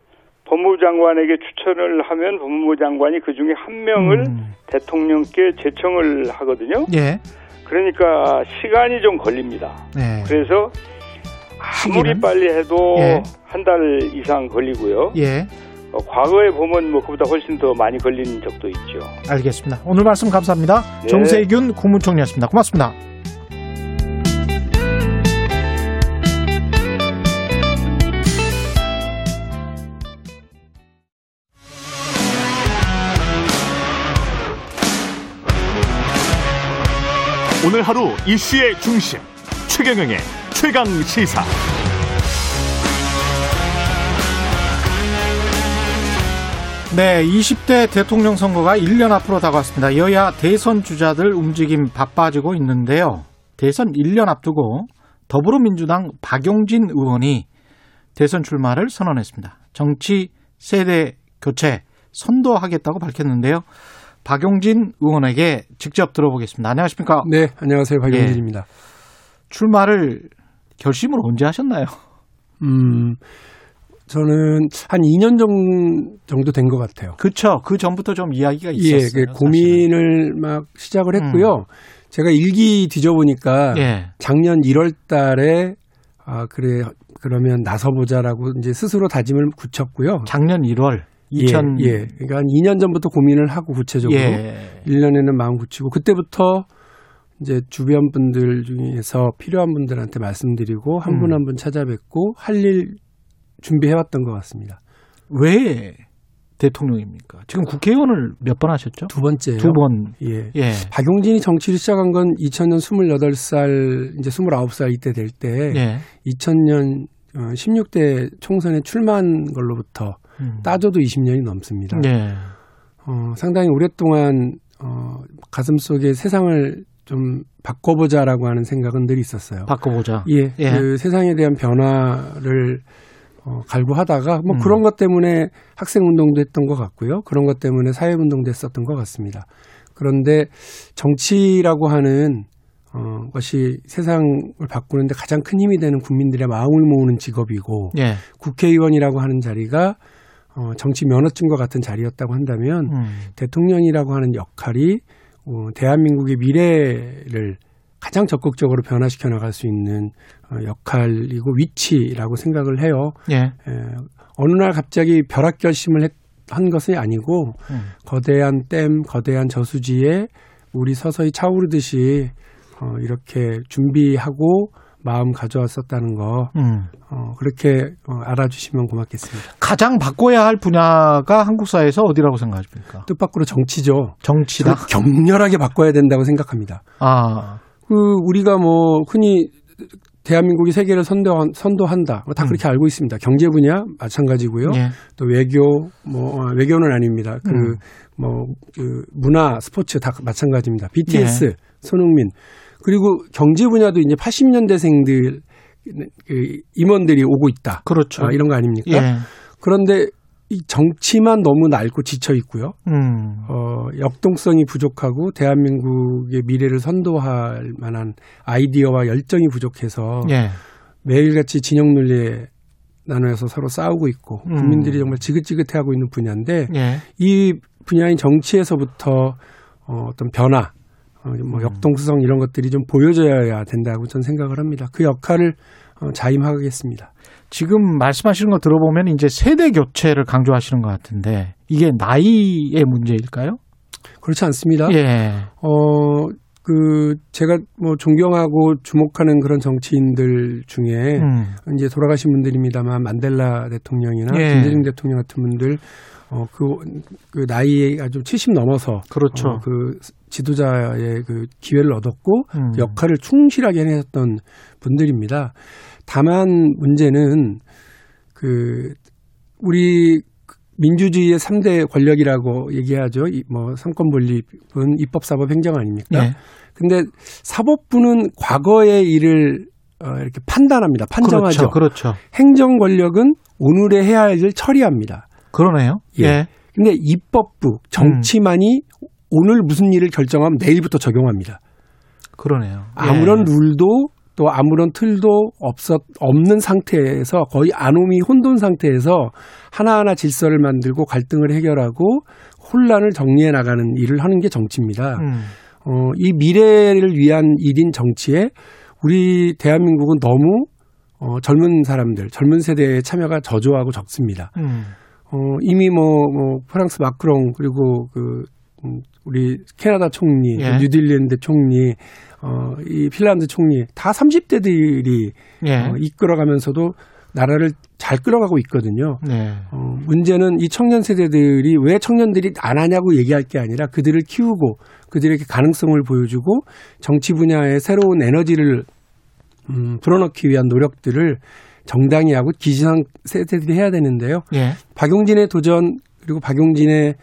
법무부 장관에게 추천을 하면 법무부 장관이 그 중에 한 명을 음. 대통령께 제청을 하거든요. 예. 그러니까 시간이 좀 걸립니다. 네. 그래서 아무리 시기는? 빨리 해도 예. 한달 이상 걸리고요. 예. 어, 과거에 보면 뭐 그보다 훨씬 더 많이 걸린 적도 있죠. 알겠습니다. 오늘 말씀 감사합니다. 네. 정세균 국무총리였습니다. 고맙습니다. 오늘 하루 이슈의 중심 최경영의 최강 시사. 네, 20대 대통령 선거가 1년 앞으로 다가왔습니다. 여야 대선 주자들 움직임 바빠지고 있는데요. 대선 1년 앞두고 더불어민주당 박용진 의원이 대선 출마를 선언했습니다. 정치 세대 교체 선도하겠다고 밝혔는데요. 박용진 의원에게 직접 들어보겠습니다. 안녕하십니까? 네, 안녕하세요. 박영진입니다. 출마를 결심을 언제 하셨나요? 음, 저는 한 2년 정, 정도 된 것 같아요. 그렇죠. 그 전부터 좀 이야기가 예, 있었어요. 그 고민을 막 시작을 했고요. 제가 일기 뒤져보니까 예. 작년 1월 달에 아, 그래, 그러면 나서보자라고 이제 스스로 다짐을 굳혔고요. 작년 1월 2000 예, 예. 그러니까 한 2년 전부터 고민을 하고 구체적으로 예. 1년에는 마음 굳히고 그때부터 이제 주변 분들 중에서 필요한 분들한테 말씀드리고 한분 음. 한분 찾아뵙고 할 일 준비해 왔던 것 같습니다. 왜 대통령입니까? 지금 국회의원을 몇 번 하셨죠? 두 번째요. 두 번. 예. 예. 박용진이 정치를 시작한 건 2000년 28살, 이제 29살 이때 될 때, 예. 2000년 16대 총선에 출마한 걸로부터 음. 따져도 20년이 넘습니다. 예. 어, 상당히 오랫동안 어, 가슴 속에 세상을 좀 바꿔보자라고 하는 생각은 늘 있었어요. 바꿔보자. 예, 예. 그 세상에 대한 변화를 어, 갈구하다가 뭐 음. 그런 것 때문에 학생 운동도 했던 것 같고요. 그런 것 때문에 사회 운동도 했었던 것 같습니다. 그런데 정치라고 하는 어, 것이 세상을 바꾸는데 가장 큰 힘이 되는 국민들의 마음을 모으는 직업이고 예. 국회의원이라고 하는 자리가 어, 정치 면허증과 같은 자리였다고 한다면 음. 대통령이라고 하는 역할이 어, 대한민국의 미래를 가장 적극적으로 변화시켜 나갈 수 있는 어, 역할이고 위치라고 생각을 해요. 예. 에, 어느 날 갑자기 벼락 결심을 했, 한 것이 아니고 음. 거대한 댐, 거대한 저수지에 우리 서서히 차오르듯이 어, 이렇게 준비하고 마음 가져왔었다는 거 음. 어, 그렇게 어, 알아주시면 고맙겠습니다. 가장 바꿔야 할 분야가 한국 사회에서 어디라고 생각하십니까? 뜻밖으로 정치죠. 정치다. 격렬하게 바꿔야 된다고 생각합니다. 아, 그 우리가 뭐 흔히 대한민국이 세계를 선도한, 선도한다. 뭐다 그렇게 알고 있습니다. 경제 분야 마찬가지고요. 음. 예. 또 외교 뭐 어, 외교는 아닙니다. 그 음. 뭐 그 문화, 스포츠 다 마찬가지입니다. BTS, 예. 손흥민 그리고 경제 분야도 이제 80년대생들 그 임원들이 오고 있다. 그렇죠. 아, 이런 거 아닙니까? 예. 그런데 이 정치만 너무 낡고 지쳐 있고요. 음. 어, 역동성이 부족하고 대한민국의 미래를 선도할 만한 아이디어와 열정이 부족해서 예. 매일같이 진영 논리에 나눠서 서로 싸우고 있고 음. 국민들이 정말 지긋지긋해하고 있는 분야인데 예. 이 분야인 정치에서부터 어, 어떤 변화. 뭐 역동성 이런 것들이 좀 보여져야 된다고 저는 생각을 합니다. 그 역할을 어, 자임하겠습니다. 지금 말씀하시는 거 들어보면 이제 세대 교체를 강조하시는 것 같은데 이게 나이의 문제일까요? 그렇지 않습니다. 예. 어, 그, 제가 뭐 존경하고 주목하는 그런 정치인들 중에 음. 이제 돌아가신 분들입니다만 만델라 대통령이나 예. 김대중 대통령 같은 분들 어, 그, 그 나이가 좀 70 넘어서 그렇죠. 어, 그 지도자의 그 기회를 얻었고 음. 그 역할을 충실하게 해냈던 분들입니다. 다만 문제는 그 우리 민주주의의 3대 권력이라고 얘기하죠. 이뭐 삼권 분립은 입법, 사법, 행정 아닙니까? 예. 근데 사법부는 과거의 일을 어, 이렇게 판단합니다. 판정하죠. 그렇죠. 그렇죠. 행정 권력은 오늘의 해야 할 일을 처리합니다. 그러네요. 예. 예. 근데 입법부, 정치만이 오늘 무슨 일을 결정하면 내일부터 적용합니다. 그러네요. 아무런 예. 룰도 또 아무런 틀도 없었 없는 상태에서 거의 아노미 혼돈 상태에서 하나하나 질서를 만들고 갈등을 해결하고 혼란을 정리해 나가는 일을 하는 게 정치입니다. 음. 어, 이 미래를 위한 일인 정치에 우리 대한민국은 너무 어, 젊은 사람들, 젊은 세대의 참여가 저조하고 적습니다. 음. 어, 이미 뭐, 뭐, 프랑스 마크롱, 그리고 그, 음, 우리 캐나다 총리, 예. 뉴딜랜드 총리, 어, 이 핀란드 총리, 다 30대들이 예. 어, 이끌어가면서도 나라를 잘 끌어가고 있거든요. 네. 어, 문제는 이 청년 세대들이 왜 청년들이 안 하냐고 얘기할 게 아니라 그들을 키우고 그들에게 가능성을 보여주고 정치 분야에 새로운 에너지를 음, 불어넣기 위한 노력들을 정당히 하고 기시상 세대들이 해야 되는데요. 예. 박용진의 도전 그리고 박용진의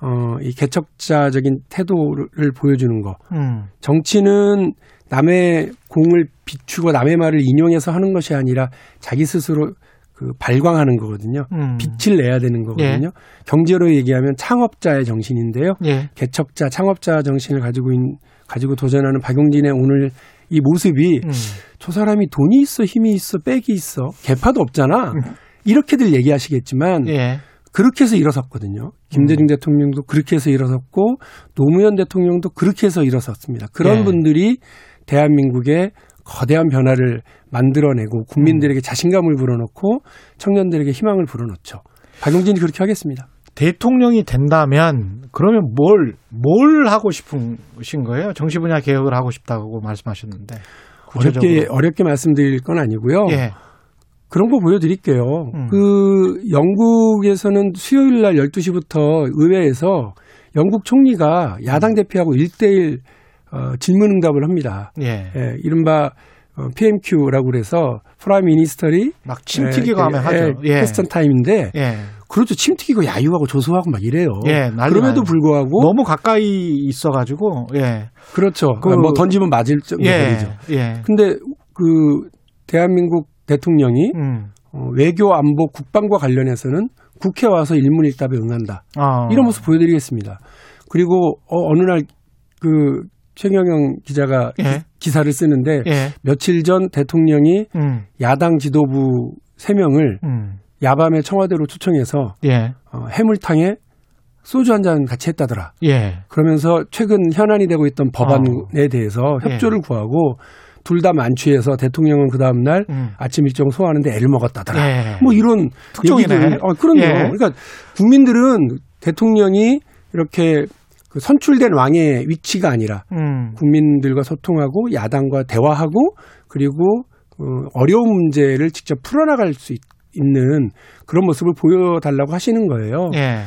어, 이 개척자적인 태도를 보여주는 거. 음. 정치는 남의 공을 비추고 남의 말을 인용해서 하는 것이 아니라 자기 스스로 그 발광하는 거거든요. 음. 빛을 내야 되는 거거든요. 경제로 얘기하면 창업자의 정신인데요. 예. 개척자, 창업자 정신을 가지고 있, 가지고 도전하는 박용진의 오늘 이 모습이 음. 저 사람이 돈이 있어, 힘이 있어, 백이 있어, 개파도 없잖아. 음. 이렇게들 얘기하시겠지만 예. 그렇게 해서 일어섰거든요. 김대중 대통령도 그렇게 해서 일어섰고 노무현 대통령도 그렇게 해서 일어섰습니다. 그런 예. 분들이 대한민국의 거대한 변화를 만들어내고 국민들에게 자신감을 불어넣고 청년들에게 희망을 불어넣죠. 박용진이 그렇게 하겠습니다. 대통령이 된다면 그러면 뭘 뭘 하고 싶으신 거예요? 정치 분야 개혁을 하고 싶다고 말씀하셨는데 구체적으로. 어렵게 어렵게 말씀드릴 건 아니고요. 예. 그런 거 보여드릴게요. 음. 그 영국에서는 수요일 날 12시부터 의회에서 영국 총리가 야당 대표하고 1대1 어, 질문 응답을 합니다. 예. 예, 이른바 어, PMQ라고 그래서 Prime Minister's 막 침튀기고 하면 하죠. 예. Question Time인데 예. 그렇죠. 침튀기고 야유하고 조소하고 막 이래요. 예, 난리 그럼에도. 불구하고 너무 가까이 있어가지고 예. 그렇죠. 그- 뭐 던지면 맞을 예. 정도죠. 예. 근데 그 대한민국 대통령이 음. 어, 외교 안보 국방과 관련해서는 국회 와서 일문일답에 응한다. 어. 이런 모습 보여드리겠습니다. 그리고 어, 어느 날 그 최경영 기자가 예. 기사를 쓰는데 예. 며칠 전 대통령이 음. 야당 지도부 3명을 음. 야밤에 청와대로 초청해서 예. 어, 해물탕에 소주 한 잔 같이 했다더라. 예. 그러면서 최근 현안이 되고 있던 법안에 어. 대해서 예. 협조를 구하고 둘 다 만취해서 대통령은 그 다음 날 음. 아침 일정 소화하는데 애를 먹었다더라. 예. 뭐 이런 특종이네. 얘기들. 어, 그럼요. 예. 그러니까 국민들은 대통령이 이렇게 그 선출된 왕의 위치가 아니라 음. 국민들과 소통하고 야당과 대화하고 그리고 어, 어려운 문제를 직접 풀어나갈 수 있, 는 그런 모습을 보여달라고 하시는 거예요. 예.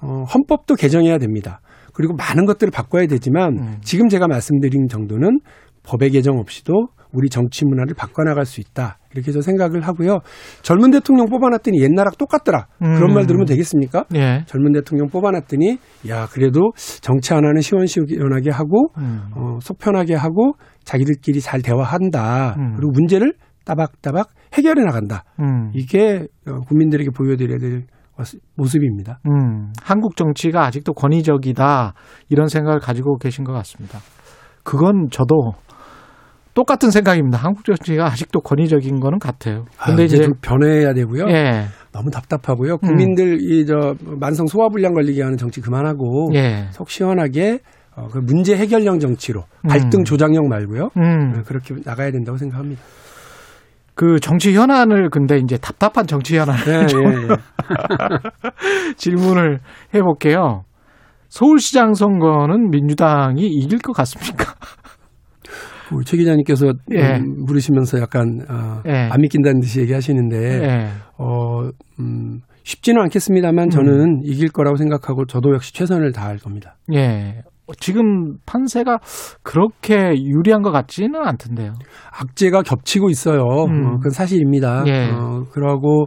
어, 헌법도 개정해야 됩니다. 그리고 많은 것들을 바꿔야 되지만 음. 지금 제가 말씀드린 정도는 법의 개정 없이도 우리 정치 문화를 바꿔나갈 수 있다. 이렇게 저 생각을 하고요. 젊은 대통령 뽑아놨더니 옛날하고 똑같더라. 그런 음. 말 들으면 되겠습니까? 예. 젊은 대통령 뽑아놨더니 야 그래도 정치 하나는 시원시원하게 하고 음. 어, 속 편하게 하고 자기들끼리 잘 대화한다. 음. 그리고 문제를 따박따박 해결해 나간다. 음. 이게 어, 국민들에게 보여드려야 될 모습입니다. 음, 한국 정치가 아직도 권위적이다 이런 생각을 가지고 계신 것 같습니다. 그건 저도 똑같은 생각입니다. 한국 정치가 아직도 권위적인 거는 같아요. 근데 아, 이제 좀 변해야 되고요. 예, 너무 답답하고요. 국민들 이저 만성 소화불량 걸리게 하는 정치 그만하고 예, 속 시원하게 어, 그 문제 해결형 정치로 음. 갈등 조장형 말고요. 음, 어, 그렇게 나가야 된다고 생각합니다. 그 정치 현안을 근데 이제 답답한 정치 현안을 네, 좀 예, 예. <laughs> 질문을 해볼게요. 서울시장 선거는 민주당이 이길 것 같습니까? 우리 최 기자님께서 예. 음, 물으시면서 약간 어, 예. 안 믿긴다는 듯이 얘기하시는데 예, 어, 음, 쉽지는 않겠습니다만 저는 이길 거라고 생각하고 저도 역시 최선을 다할 겁니다. 예. 지금 판세가 그렇게 유리한 것 같지는 않던데요. 악재가 겹치고 있어요. 음. 어, 그건 사실입니다. 예. 어, 그러고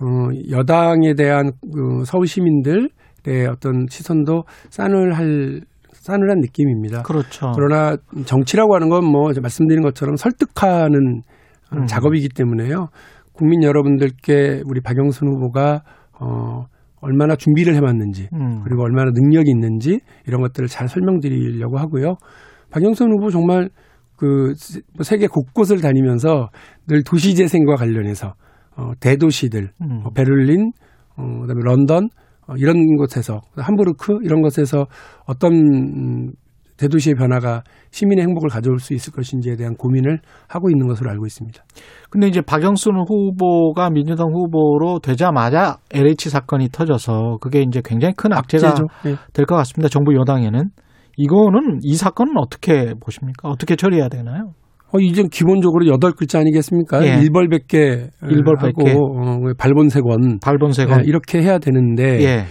어, 여당에 대한 그 서울 시민들의 어떤 시선도 싸늘할 싸늘한 느낌입니다. 그렇죠. 그러나 정치라고 하는 건 뭐 말씀드린 것처럼 설득하는 음. 작업이기 때문에요. 국민 여러분들께 우리 박영순 후보가 어, 얼마나 준비를 해왔는지 음. 그리고 얼마나 능력이 있는지 이런 것들을 잘 설명드리려고 하고요. 박영선 후보 정말 그 세- 세계 곳곳을 다니면서 늘 도시 재생과 관련해서 어, 대도시들, 음. 어, 베를린, 어, 그다음에 런던 어, 이런 곳에서 함부르크 이런 곳에서 어떤 음, 대도시의 변화가 시민의 행복을 가져올 수 있을 것인지에 대한 고민을 하고 있는 것으로 알고 있습니다. 근데 이제 박영순 후보가 민주당 후보로 되자마자 LH 사건이 터져서 그게 이제 굉장히 큰 악재가 악재죠. 예. 될것 같습니다. 정부 여당에는. 이거는 이 사건은 어떻게 보십니까? 어떻게 처리해야 되나요? 어, 이제 기본적으로 여덟 글자 아니겠습니까? 예. 일벌백계 일벌백계. 하고 어, 발본색원 발본세건. 예, 이렇게 해야 되는데 예.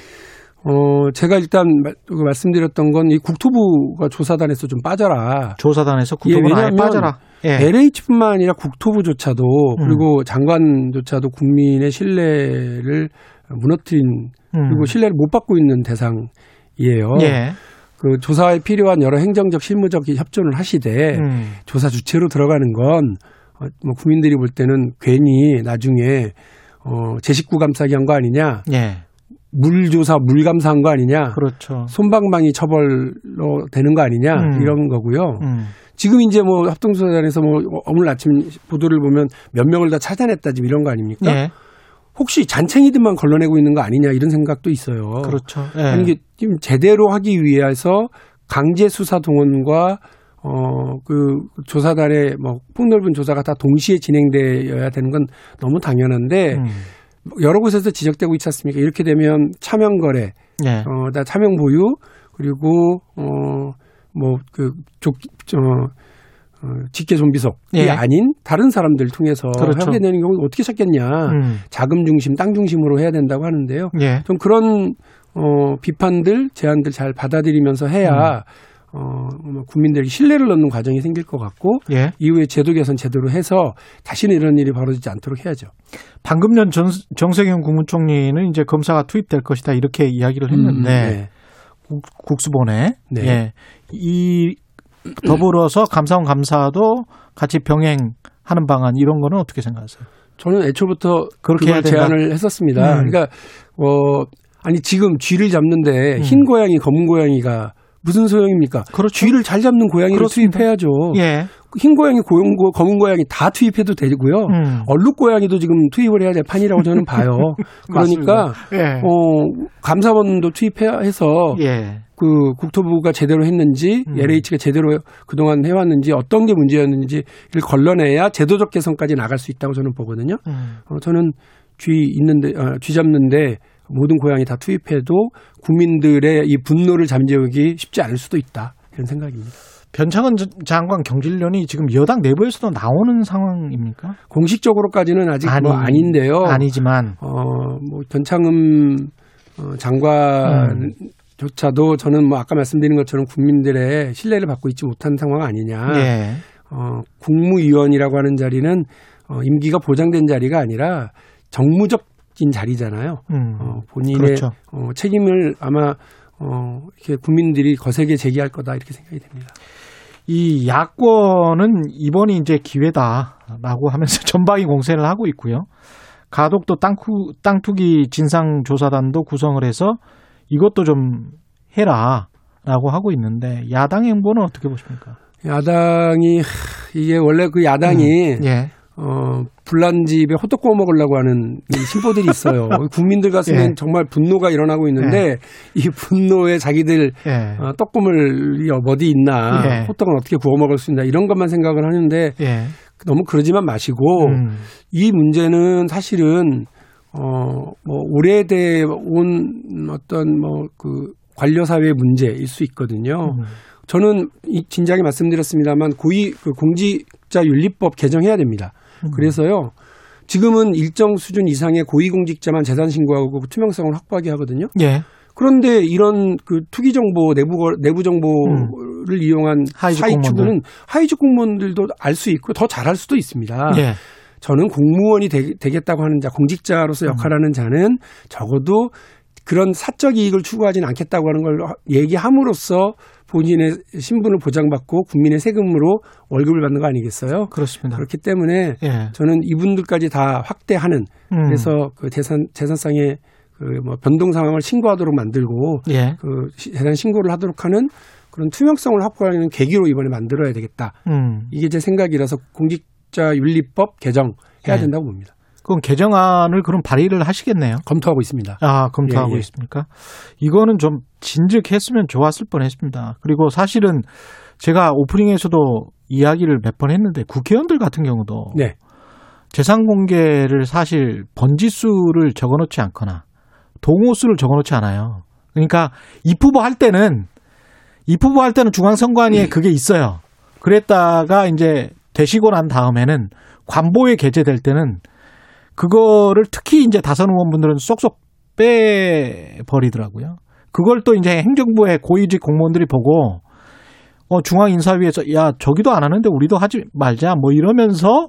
어, 제가 일단 말, 그 말씀드렸던 건 이 국토부가 조사단에서 좀 빠져라. 조사단에서 국토부는 아예 왜냐하면 빠져라. 예. LH뿐만 아니라 국토부조차도 음. 그리고 장관조차도 국민의 신뢰를 무너뜨린 음. 그리고 신뢰를 못 받고 있는 대상이에요. 예. 그 조사에 필요한 여러 행정적 실무적 협조를 하시되 음. 조사 주체로 들어가는 건 어, 뭐 국민들이 볼 때는 괜히 나중에 어, 제 식구 감싸기 한 거 아니냐, 예. 물 조사 물 감사한 거 아니냐, 그렇죠. 손방망이 처벌로 되는 거 아니냐 음. 이런 거고요. 음. 지금 이제 뭐 합동조사단에서 뭐 오늘 아침 보도를 보면 몇 명을 다 찾아냈다 지금 이런 거 아닙니까? 예. 혹시 잔챙이들만 걸러내고 있는 거 아니냐 이런 생각도 있어요. 그렇죠. 예. 이게 지금 제대로 하기 위해서 강제 수사 동원과 어 그 조사단의 뭐 폭넓은 조사가 다 동시에 진행되어야 되는 건 너무 당연한데 음. 여러 곳에서 지적되고 있지 않습니까? 이렇게 되면 차명 거래, 예. 어, 다 차명 보유 그리고 어 뭐그 어, 어, 직계 좀비속이 예. 아닌 다른 사람들 통해서 그렇죠. 하게 되는 경우 어떻게 찾겠냐? 음. 자금 중심, 땅 중심으로 해야 된다고 하는데요. 예. 좀 그런 어 비판들, 제안들 잘 받아들이면서 해야 어 뭐, 국민들에게 신뢰를 얻는 과정이 생길 것 같고 예. 이후에 제도 개선 제대로 해서 다시는 이런 일이 벌어지지 않도록 해야죠. 방금 전 정, 정세균 국무총리는 이제 검사가 투입될 것이다 이렇게 이야기를 했는데 네. 국, 국수본에 네. 예. 이 더불어서 감사원 감사도 같이 병행하는 방안 이런 거는 어떻게 생각하세요? 저는 애초부터 그렇게. 제안을 했었습니다. 음. 그러니까 어 아니 지금 쥐를 잡는데 음. 흰 고양이, 검은 고양이가 무슨 소용입니까? 그렇죠. 쥐를 잘 잡는 고양이를 그렇습니다. 투입해야죠. 예. 흰 고양이, 고용, 고- 검은 고양이 다 투입해도 되고요. 음. 얼룩 고양이도 지금 투입을 해야 될 판이라고 저는 봐요. <laughs> 그러니까 예. 어, 감사원도 투입해서 예. 그 국토부가 제대로 했는지 음. LH가 제대로 그동안 해왔는지 어떤 게 문제였는지를 걸러내야 제도적 개선까지 나갈 수 있다고 저는 보거든요. 음. 어, 저는 쥐 있는데 어, 쥐 잡는데 모든 고양이 다 투입해도 국민들의 이 분노를 잠재우기 쉽지 않을 수도 있다 이런 생각입니다. 변창원 전- 장관 경질련이 지금 여당 내부에서도 나오는 상황입니까? 공식적으로까지는 아직 뭐 아니, 아닌데요. 아니지만 어뭐 변창흠 어, 장관조차도 저는 뭐 아까 말씀드린 것처럼 국민들의 신뢰를 받고 있지 못한 상황 아니냐. 예. 어, 국무위원이라고 하는 자리는 어, 임기가 보장된 자리가 아니라 정무적 인 자리잖아요. 음. 어, 본인의 그렇죠. 어, 책임을 아마 어, 이렇게 국민들이 거세게 제기할 거다 이렇게 생각이 됩니다. 이 야권은 이번이 이제 기회다라고 하면서 <laughs> 전방위 공세를 하고 있고요. 가덕도 땅투, 땅투기 진상조사단도 구성을 해서 이것도 좀 해라라고 하고 있는데 야당 행보는 어떻게 보십니까? 야당이 하, 이게 원래 그 야당이 음, 예. 어, 불난 집에 호떡 구워 먹으려고 하는 이 신보들이 있어요. <laughs> 국민들 가슴엔 예. 정말 분노가 일어나고 있는데 이 분노에 자기들 예. 어, 떡국물이 어디 있나 예. 호떡은 어떻게 구워 먹을 수 있나 이런 것만 생각을 하는데 예. 너무 그러지만 마시고 음. 이 문제는 사실은 어 뭐 오래돼 온 어떤 뭐 그 관료 사회의 문제일 수 있거든요. 음. 저는 이 진작에 말씀드렸습니다만 고위 그 공직자 윤리법 개정해야 됩니다. 음. 그래서요. 지금은 일정 수준 이상의 고위공직자만 재산 신고하고 투명성을 확보하게 하거든요. 예. 그런데 이런 그 투기 정보 내부 거- 내부 정보를 이용한 음. 하위직 하위 공무원들. 추구는 하위직 공무원들도 알 수 있고 더 잘할 수도 있습니다. 예. 저는 공무원이 되, 겠다고 하는 자, 공직자로서 음. 역할하는 자는 적어도 그런 사적 이익을 추구하지는 않겠다고 하는 걸 얘기함으로써 본인의 신분을 보장받고 국민의 세금으로 월급을 받는 거 아니겠어요? 그렇습니다. 그렇기 때문에 예. 저는 이분들까지 다 확대하는 음. 그래서 그 재산 재산상의 그 뭐 변동 상황을 신고하도록 만들고 예. 그 시- 재산 신고를 하도록 하는 그런 투명성을 확보하는 계기로 이번에 만들어야 되겠다. 음. 이게 제 생각이라서 공직자 윤리법 개정 해야 네. 된다고 봅니다. 그럼 개정안을 그럼 발의를 하시겠네요. 검토하고 있습니다. 아, 검토하고 예, 예. 있습니까? 이거는 좀 진즉했으면 좋았을 뻔했습니다. 그리고 사실은 제가 오프닝에서도 이야기를 몇 번 했는데 국회의원들 같은 경우도 네. 재산 공개를 사실 번지수를 적어놓지 않거나 동호수를 적어놓지 않아요. 그러니까 입후보 할 때는 입후보 할 때는 중앙선관위에 그게 있어요. 그랬다가 이제 되시고 난 다음에는 관보에 게재될 때는 그거를 특히 이제 다선 의원분들은 쏙쏙 빼버리더라고요. 그걸 또 이제 행정부의 고위직 공무원들이 보고 어 중앙 인사위에서 야 저기도 안 하는데 우리도 하지 말자 뭐 이러면서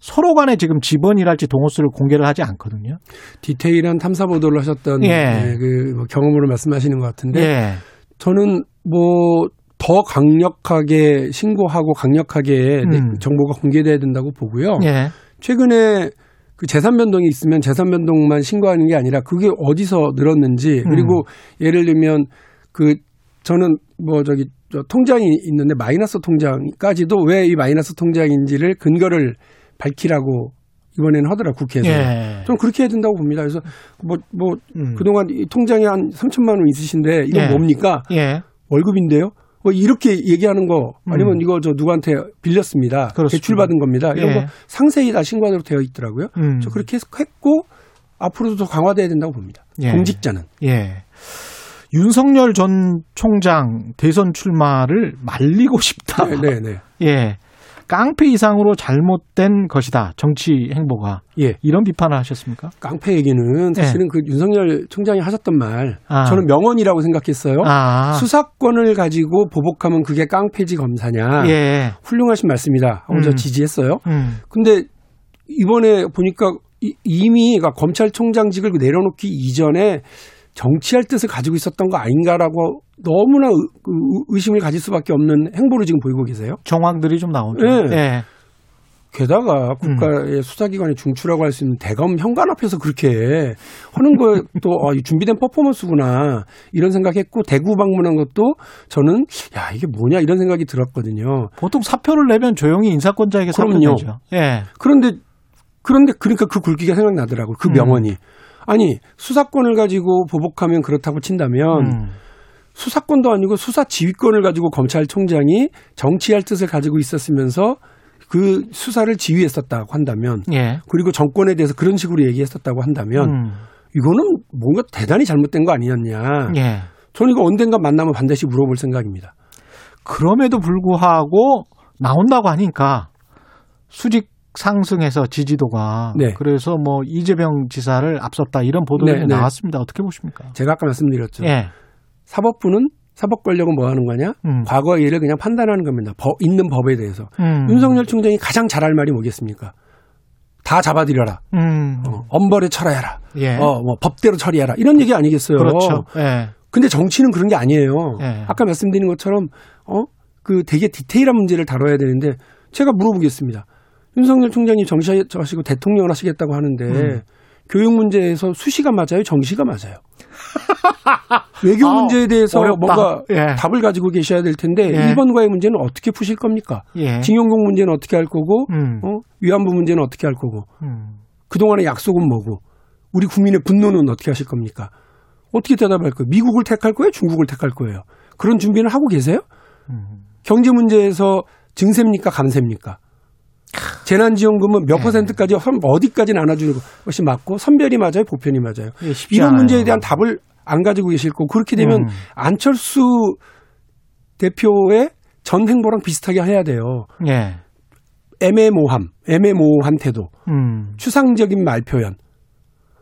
서로 간에 지금 지번이랄지 동호수를 공개를 하지 않거든요. 디테일한 탐사 보도를 하셨던 예. 네, 그뭐 경험으로 말씀하시는 것 같은데 예. 저는 뭐 더 강력하게 신고하고 강력하게 네, 음. 정보가 공개돼야 된다고 보고요. 예. 최근에 그 재산 변동이 있으면 재산 변동만 신고하는 게 아니라 그게 어디서 늘었는지 음. 그리고 예를 들면 그 저는 뭐 저기 저 통장이 있는데 마이너스 통장까지도 왜 이 마이너스 통장인지를 근거를 밝히라고 이번에는 하더라 국회에서. 예. 좀 그렇게 해야 된다고 봅니다. 그래서 뭐뭐 음. 그동안 이 통장에 한 3천만 원 있으신데 이건 예. 뭡니까? 예. 월급인데요. 뭐 이렇게 얘기하는 거 아니면 음. 이거 저 누구한테 빌렸습니다. 그렇습니다. 대출받은 겁니다. 이런 예. 거 상세히 다 신고하도록 되어 있더라고요. 음. 저 그렇게 했고 앞으로도 더 강화돼야 된다고 봅니다. 예. 공직자는 예. 윤석열 전 총장 대선 출마를 말리고 싶다. 네, 네, 네. <laughs> 예. 깡패 이상으로 잘못된 것이다. 정치 행보가. 예. 이런 비판을 하셨습니까? 깡패 얘기는 사실은 그 윤석열 총장이 하셨던 말 예. 아. 저는 명언이라고 생각했어요. 아. 수사권을 가지고 보복하면 그게 깡패지 검사냐. 예. 훌륭하신 말씀이다. 하고 저 음. 지지했어요. 음. 근데 이번에 보니까 이- 이미 그러니까 검찰총장직을 내려놓기 이전에 정치할 뜻을 가지고 있었던 거 아닌가라고 너무나 의- 의- 의심을 가질 수밖에 없는 행보를 지금 보이고 계세요. 정황들이 좀 나오죠. 예. 예. 게다가 국가의 수사기관의 중추라고 할 수 있는 대검 현관 앞에서 그렇게 하는 거또 어, 이 준비된 퍼포먼스구나 이런 생각했고 대구 방문한 것도 저는 야 이게 뭐냐 이런 생각이 들었거든요. 보통 사표를 내면 조용히 인사권자에게 사표 그럼요. 내죠. 예. 그런데 그런데 그러니까 그 굵기가 생각나더라고요. 그 음. 명언이 아니 수사권을 가지고 보복하면 그렇다고 친다면 음. 수사권도 아니고 수사 지휘권을 가지고 검찰총장이 정치할 뜻을 가지고 있었으면서 그 수사를 지휘했었다고 한다면 예. 그리고 정권에 대해서 그런 식으로 얘기했었다고 한다면 음. 이거는 뭔가 대단히 잘못된 거 아니었냐. 예. 저는 이거 언젠가 만나면 반드시 물어볼 생각입니다. 그럼에도 불구하고 나온다고 하니까 수직 상승해서 지지도가 네. 그래서 뭐 이재명 지사를 앞섰다 이런 보도들이 네, 네. 나왔습니다. 어떻게 보십니까? 제가 아까 말씀드렸죠. 예. 사법부는 사법 권력은 뭐 하는 거냐? 음. 과거의 일을 그냥 판단하는 겁니다. 법, 있는 법에 대해서. 음. 윤석열 총장이 가장 잘할 말이 뭐겠습니까? 다 잡아들여라. 음. 어, 엄벌에 처리해라. 예. 어, 뭐 법대로 처리해라. 이런 얘기 아니겠어요. 그렇죠. 예. 근데 정치는 그런 게 아니에요. 예. 아까 말씀드린 것처럼 어, 그 되게 디테일한 문제를 다뤄야 되는데 제가 물어보겠습니다. 윤석열 총장이 정시하시고 대통령을 하시겠다고 하는데 음. 교육 문제에서 수시가 맞아요? 정시가 맞아요? <laughs> 외교 아, 문제에 대해서 어렵다. 뭔가 예. 답을 가지고 계셔야 될 텐데 예. 1번과의 문제는 어떻게 푸실 겁니까? 예. 징용공 문제는 어떻게 할 거고 음. 어? 위안부 문제는 어떻게 할 거고 음. 그동안의 약속은 뭐고 우리 국민의 분노는 어떻게 하실 겁니까? 어떻게 대답할 거예요? 미국을 택할 거예요? 중국을 택할 거예요? 그런 준비는 하고 계세요? 음. 경제 문제에서 증세입니까? 감세입니까? 재난지원금은 몇 네. 퍼센트까지 선- 어디까지 나눠주는 것이 맞고 선별이 맞아요? 보편이 맞아요? 예, 이런 않아요. 문제에 대한 답을 안 가지고 계실 거고 그렇게 되면 음. 안철수 대표의 전 행보랑 비슷하게 해야 돼요. 예. 애매모함, 애매모호한 태도, 음. 추상적인 말 표현,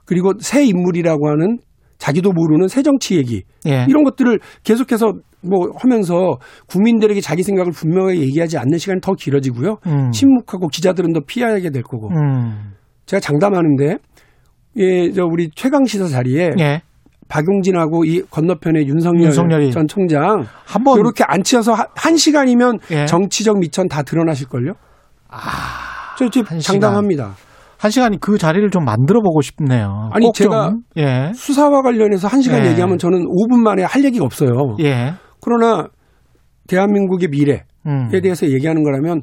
그리고 새 인물이라고 하는 자기도 모르는 새 정치 얘기 예. 이런 것들을 계속해서 뭐 하면서 국민들에게 자기 생각을 분명하게 얘기하지 않는 시간이 더 길어지고요. 음. 침묵하고 기자들은 더 피하게 될 거고. 음. 제가 장담하는데 예, 저 우리 최강 시사 자리에 예. 박용진하고 이 건너편에 윤석열 윤석열이 전 총장 한번 이렇게 앉혀서 한, 한 시간이면 예. 정치적 미천 다 드러나실 걸요? 저 지금 한 시간. 장담합니다. 한 시간이 그 자리를 좀 만들어 보고 싶네요. 아니. 제가 예. 수사와 관련해서 한 시간 예. 얘기하면 저는 5분 만에 할 얘기가 없어요. 예. 그러나 대한민국의 미래에 음. 대해서 얘기하는 거라면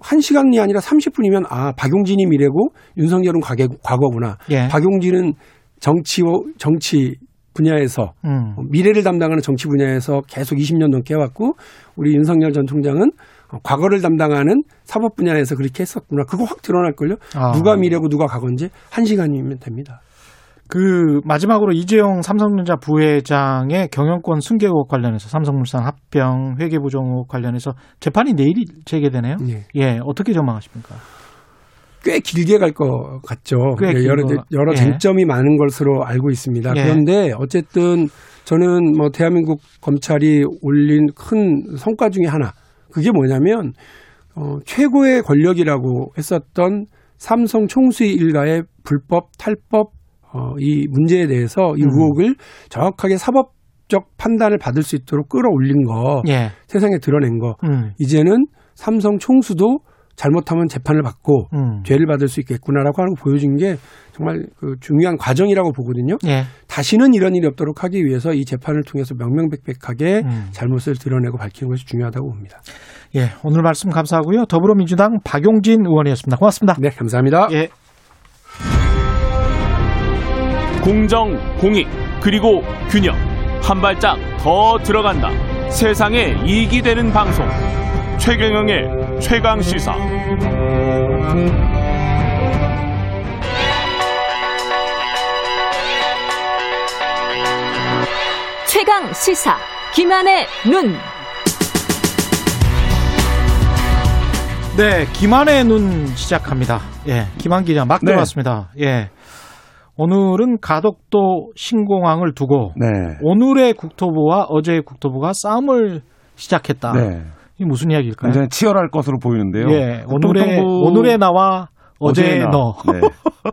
한 시간이 아니라 30분이면 아 박용진이 미래고 윤석열은 과거, 과거구나. 예. 박용진은 정치와 정치 분야에서 음. 미래를 담당하는 정치 분야에서 계속 20년 넘게 해왔고 우리 윤석열 전 총장은 과거를 담당하는 사법 분야에서 그렇게 했었구나. 그거 확 드러날걸요. 아. 누가 미래고 누가 과거인지 한 시간이면 됩니다. 그 마지막으로 이재용 삼성전자 부회장의 경영권 승계 의혹 관련해서 삼성물산 합병 회계 부정 의혹 관련해서 재판이 내일 재개되네요. 예. 예, 어떻게 전망하십니까? 꽤 길게 갈 것 같죠. 꽤 네, 여러, 길고, 여러 예. 쟁점이 많은 것으로 알고 있습니다. 예. 그런데 어쨌든 저는 뭐 대한민국 검찰이 올린 큰 성과 중에 하나. 그게 뭐냐면, 어, 최고의 권력이라고 했었던 삼성 총수의 일가의 불법, 탈법, 어, 이 문제에 대해서 이 음. 의혹을 정확하게 사법적 판단을 받을 수 있도록 끌어올린 거, 예. 세상에 드러낸 거. 음. 이제는 삼성 총수도 잘못하면 재판을 받고 음. 죄를 받을 수 있겠구나라고 하는 거 보여준 게 정말 그 중요한 과정이라고 보거든요. 예. 다시는 이런 일이 없도록 하기 위해서 이 재판을 통해서 명명백백하게 음. 잘못을 드러내고 밝히는 것이 중요하다고 봅니다. 예. 오늘 말씀 감사하고요. 더불어민주당 박용진 의원이었습니다. 고맙습니다. 네, 감사합니다. 예. 공정, 공익, 그리고 균형. 한 발짝 더 들어간다. 세상에 이익이 되는 방송. 최경영의 최강 시사. 최강 시사 김한의 눈. 네, 김한의 눈 시작합니다. 예, 김한 기자 막 네. 들어왔습니다. 예. 오늘은 가덕도 신공항을 두고 네. 오늘의 국토부와 어제의 국토부가 싸움을 시작했다. 네. 이게 무슨 이야기일까요? 굉장히 치열할 것으로 보이는데요. 예, 오늘의 국토부- 오늘의 나와 어제 어제나. 너. 네. <laughs>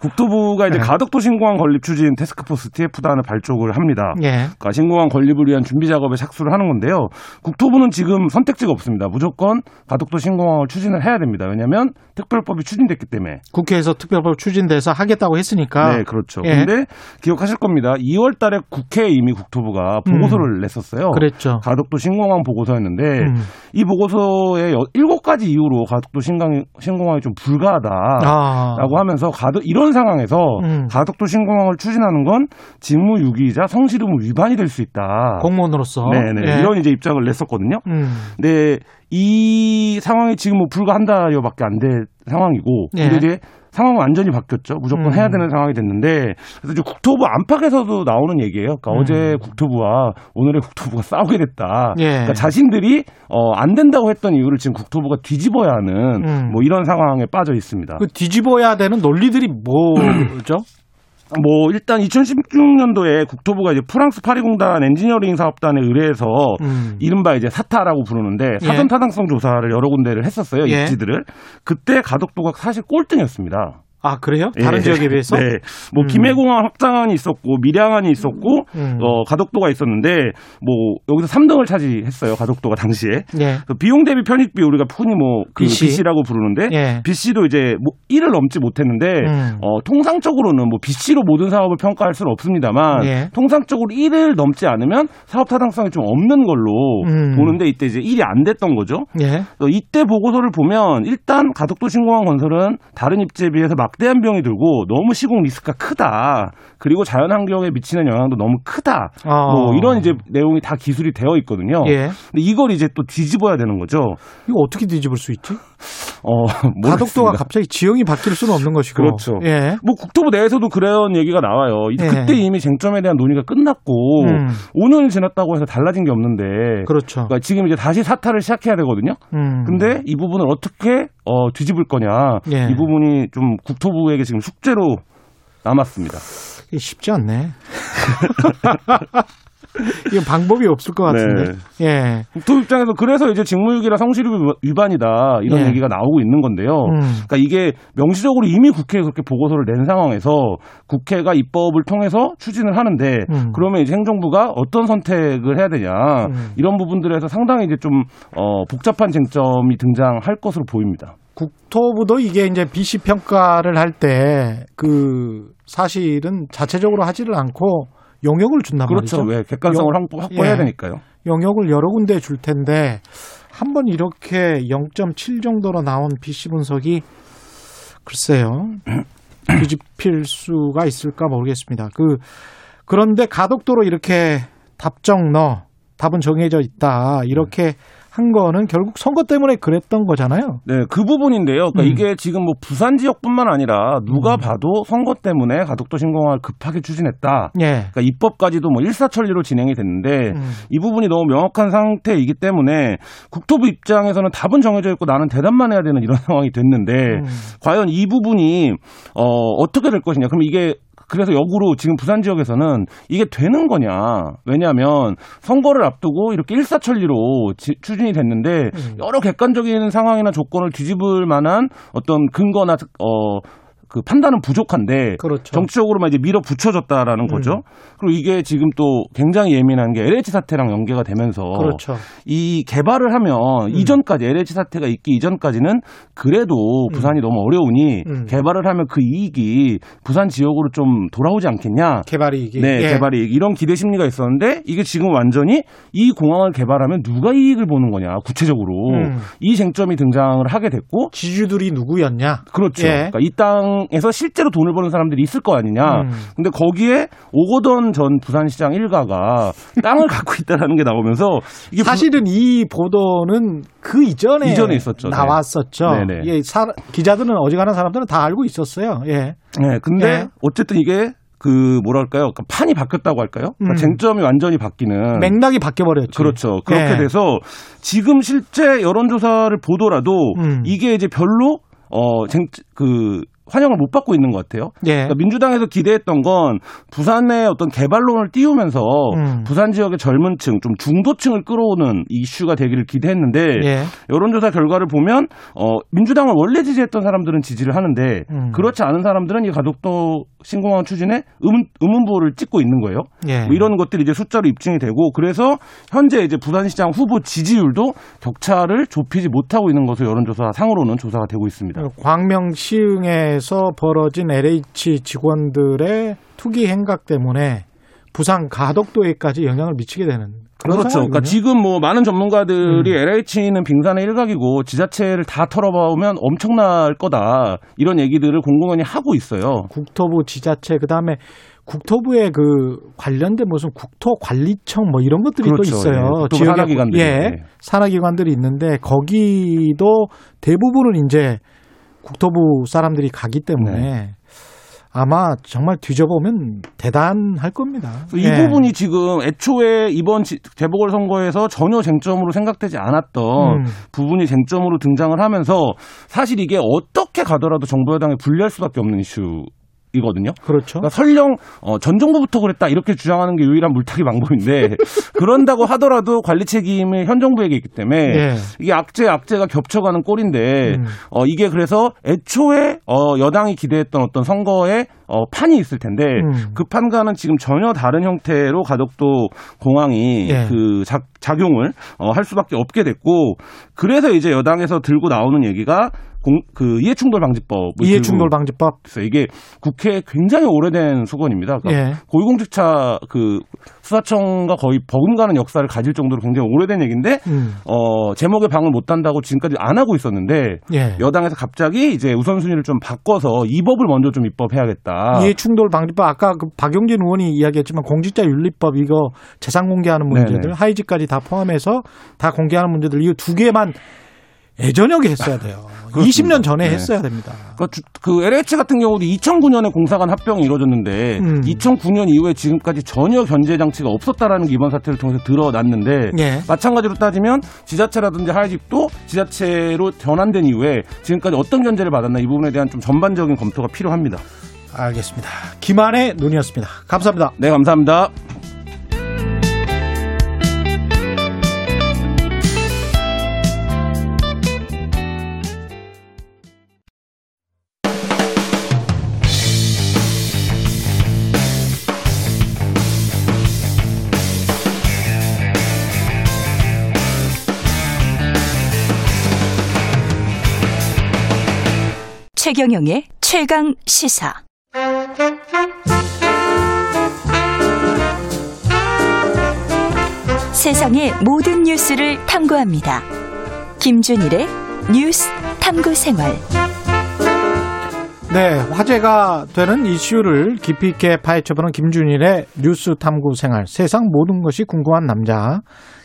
국토부가 이제 네. 가덕도 신공항 건립 추진 테스크포스 TF단을 발족을 합니다. 예. 그러니까 신공항 건립을 위한 준비 작업에 착수를 하는 건데요. 국토부는 지금 선택지가 없습니다. 무조건 가덕도 신공항을 추진을 해야 됩니다. 왜냐하면 특별법이 추진됐기 때문에. 국회에서 특별법 추진돼서 하겠다고 했으니까. 네, 그렇죠. 예. 근데 기억하실 겁니다. 2월 달에 국회에 이미 국토부가 보고서를 냈었어요. 음. 그랬죠. 가덕도 신공항 보고서였는데 음. 이 보고서에 여- 일곱 가지 이유로 가덕도 신공항이 좀 불가 하다라고 아. 하면서 가덕 이런 상황에서 음. 가덕도 신공항을 추진하는 건 직무유기이자 성실의무 위반이 될 수 있다. 공무원으로서. 네네 예. 이런 이제 입장을 냈었거든요. 음. 근데 이 상황이 지금 뭐 불가한다요밖에 안될 상황이고 예. 근데 이제 상황은 완전히 바뀌었죠. 무조건 음. 해야 되는 상황이 됐는데 그래서 이제 국토부 안팎에서도 나오는 얘기예요. 그러니까 음. 어제 국토부와 오늘의 국토부가 <laughs> 싸우게 됐다. 예. 그러니까 자신들이 어, 안 된다고 했던 이유를 지금 국토부가 뒤집어야 하는 음. 뭐 이런 상황에 빠져 있습니다. 그 뒤집어야 되는 논리들이 뭐죠? <clears throat> 뭐 일단 2016년도에 국토부가 이제 프랑스 파리공단 엔지니어링 사업단에 의뢰해서 음. 이른바 이제 사타라고 부르는데 사전 예. 타당성 조사를 여러 군데를 했었어요 예. 입지들을 그때 가덕도가 사실 꼴등이었습니다. 아 그래요? 다른 예. 지역에 비해서? <laughs> 네. 뭐 음. 김해공항 확장안이 있었고 밀양안이 있었고 음. 어 가덕도가 있었는데 뭐 여기서 3등을 차지했어요 가덕도가 당시에. 예. 그 비용 대비 편입비 우리가 흔히 뭐그 BC. BC라고 부르는데 예. BC도 이제 뭐 1을 넘지 못했는데 음. 어 통상적으로는 뭐 BC로 모든 사업을 평가할 수는 없습니다만 예. 통상적으로 1을 넘지 않으면 사업 타당성이 좀 없는 걸로 음. 보는데 이때 이제 1이 안 됐던 거죠. 예. 어, 이때 보고서를 보면 일단 가덕도 신공항 건설은 다른 입지에 비해서 막 대한 비용이 들고 너무 시공 리스크가 크다. 그리고 자연 환경에 미치는 영향도 너무 크다. 어. 뭐 이런 이제 내용이 다 기술이 되어 있거든요. 예. 근데 이걸 이제 또 뒤집어야 되는 거죠. 이거 어떻게 뒤집을 수 있지? 어, 가덕도가 모르겠습니다. 갑자기 지형이 바뀔 수는 없는 것이고. 그렇죠. 예. 뭐 국토부 내에서도 그런 얘기가 나와요. 예. 그때 이미 쟁점에 대한 논의가 끝났고 음. 5년이 지났다고 해서 달라진 게 없는데 그렇죠. 그러니까 지금 이제 다시 사탈을 시작해야 되거든요. 음. 근데 이 부분을 어떻게 어, 뒤집을 거냐 예. 이 부분이 좀 국토부에게 지금 숙제로 남았습니다. 쉽지 않네. <laughs> <laughs> 이게 방법이 없을 것 같은데. 예. 국토부 입장에서 그래서 이제 직무유기라 성실히 위반이다 이런 예. 얘기가 나오고 있는 건데요. 음. 그러니까 이게 명시적으로 이미 국회에 그렇게 보고서를 낸 상황에서 국회가 입법을 통해서 추진을 하는데 음. 그러면 이제 행정부가 어떤 선택을 해야 되냐 음. 이런 부분들에서 상당히 이제 좀 어, 복잡한 쟁점이 등장할 것으로 보입니다. 국토부도 이게 이제 BC 평가를 할 때 그 사실은 자체적으로 하지를 않고 영역을 준단 그렇죠. 말이죠. 왜 객관성을 영- 확보, 확보해야 예. 되니까요. 영역을 여러 군데 줄 텐데 한 번 이렇게 0.7 정도로 나온 BC 분석이 글쎄요. <clears throat> 뒤집힐 수가 있을까 모르겠습니다. 그 그런데 가덕도로 이렇게 답정 너 답은 정해져 있다. 이렇게 한 거는 결국 선거 때문에 그랬던 거잖아요. 네, 그 부분인데요. 그러니까 음. 이게 지금 뭐 부산 지역뿐만 아니라 누가 봐도 선거 때문에 가덕도 신공항을 급하게 추진했다. 예. 그러니까 입법까지도 뭐 일사천리로 진행이 됐는데 음. 이 부분이 너무 명확한 상태이기 때문에 국토부 입장에서는 답은 정해져 있고 나는 대답만 해야 되는 이런 <laughs> 상황이 됐는데 음. 과연 이 부분이 어 어떻게 될 것이냐. 그럼 이게 그래서 역으로 지금 부산 지역에서는 이게 되는 거냐. 왜냐하면 선거를 앞두고 이렇게 일사천리로 지- 추진이 됐는데 음. 여러 객관적인 상황이나 조건을 뒤집을 만한 어떤 근거나 어, 그 판단은 부족한데 그렇죠. 정치적으로만 이제 밀어 붙여졌다라는 거죠. 그리고 이게 지금 또 굉장히 예민한 게 LH 사태랑 연계가 되면서 그렇죠. 이 개발을 하면 이전까지 LH 사태가 있기 이전까지는 그래도 부산이 너무 어려우니 음. 개발을 하면 그 이익이 부산 지역으로 좀 돌아오지 않겠냐. 개발이 이게 네, 예. 개발이 이런 기대 심리가 있었는데 이게 지금 완전히 이 공항을 개발하면 누가 이익을 보는 거냐 구체적으로 음. 이 쟁점이 등장을 하게 됐고 지주들이 누구였냐? 그렇죠. 예. 그러니까 이 땅 에서 실제로 돈을 버는 사람들이 있을 거 아니냐. 음. 근데 거기에 오거돈 전 부산시장 일가가 땅을 <laughs> 갖고 있다라는 게 나오면서 이게 부- 사실은 이 보도는 그 이전에 이전에 있었죠. 네. 나왔었죠. 네네. 예, 사- 기자들은 어지간한 사람들은 다 알고 있었어요. 예. 네, 근데 예. 어쨌든 이게 그 뭐랄까요? 그러니까 판이 바뀌었다고 할까요? 그러니까 음. 쟁점이 완전히 바뀌는 맥락이 바뀌어 버렸죠. 그렇죠. 그렇게 예. 돼서 지금 실제 여론조사를 보더라도 음. 이게 이제 별로 어, 쟁, 그 환영을 못 받고 있는 것 같아요. 예. 그러니까 민주당에서 기대했던 건 부산의 어떤 개발론을 띄우면서 음. 부산 지역의 젊은층, 좀 중도층을 끌어오는 이슈가 되기를 기대했는데 예. 여론조사 결과를 보면 어, 민주당을 원래 지지했던 사람들은 지지를 하는데 음. 그렇지 않은 사람들은 이 가덕도 신공항 추진에 의문, 의문부호를 찍고 있는 거예요. 예. 뭐 이런 것들이 이제 숫자로 입증이 되고 그래서 현재 이제 부산시장 후보 지지율도 격차를 좁히지 못하고 있는 것으로 여론조사 상으로는 조사가 되고 있습니다. 광명 시흥에서 벌어진 LH 직원들의 투기 행각 때문에 부산 가덕도에까지 영향을 미치게 되는 그렇죠. 그러니까 상황이군요. 지금 뭐 많은 전문가들이 음. LH는 빙산의 일각이고 지자체를 다 털어보면 엄청날 거다 이런 얘기들을 공공연히 하고 있어요. 국토부 지자체 그다음에 국토부의 그 관련된 무슨 국토관리청 뭐 이런 것들이 그렇죠. 또 있어요. 예. 지역에 산하기관들이. 예, 예. 산하기관들이 있는데 거기도 대부분은 이제 국토부 사람들이 가기 때문에 네. 아마 정말 뒤져보면 대단할 겁니다. 이 예. 부분이 지금 애초에 이번 지- 재보궐 선거에서 전혀 쟁점으로 생각되지 않았던 음. 부분이 쟁점으로 등장을 하면서 사실 이게 어떻게 가더라도 정부 여당에 불리할 수밖에 없는 이슈 이거든요. 그렇죠. 그러니까 설령 어, 전 정부부터 그랬다 이렇게 주장하는 게 유일한 물타기 방법인데 <laughs> 그런다고 하더라도 관리 책임이 현 정부에게 있기 때문에 예. 이게 악재 악재가 겹쳐가는 꼴인데 음. 어, 이게 그래서 애초에 어, 여당이 기대했던 어떤 선거에 어, 판이 있을 텐데 음. 그 판과는 지금 전혀 다른 형태로 가덕도 공항이 예. 그 작, 작용을 어, 할 수밖에 없게 됐고 그래서 이제 여당에서 들고 나오는 얘기가 공, 그 이해충돌 방지법 이해충돌 방지법. 있어요. 이게 국회에 굉장히 오래된 수건입니다. 그러니까 예. 고위공직자 그 수사청과 거의 버금가는 역사를 가질 정도로 굉장히 오래된 얘기인데 음. 어 제목에 방을 못 단다고 지금까지 안 하고 있었는데 예. 여당에서 갑자기 이제 우선순위를 좀 바꿔서 이 법을 먼저 좀 입법해야겠다. 이해충돌 방지법 아까 그 박용진 의원이 이야기했지만 공직자 윤리법 이거 재산 공개하는 문제들 네네. 하이직까지 다 포함해서 다 공개하는 문제들 이거 두 개만 예전역에 했어야 돼요. 20년 전에 네. 했어야 됩니다. 그, 주- 그 LH 같은 경우도 2009년에 공사관 합병이 이루어졌는데 음. 2009년 이후에 지금까지 전혀 견제 장치가 없었다라는 게 이번 사태를 통해서 드러났는데 예. 마찬가지로 따지면 지자체라든지 하이집도 지자체로 전환된 이후에 지금까지 어떤 견제를 받았나 이 부분에 대한 좀 전반적인 검토가 필요합니다. 알겠습니다. 김한의 눈이었습니다. 감사합니다. 네, 감사합니다. 최경영의 최강 시사. 세상의 모든 뉴스를 탐구합니다. 김준일의 뉴스 탐구 생활. 네, 화제가 되는 이슈를 깊이 있게 파헤쳐보는 김준일의 뉴스 탐구 생활. 세상 모든 것이 궁금한 남자.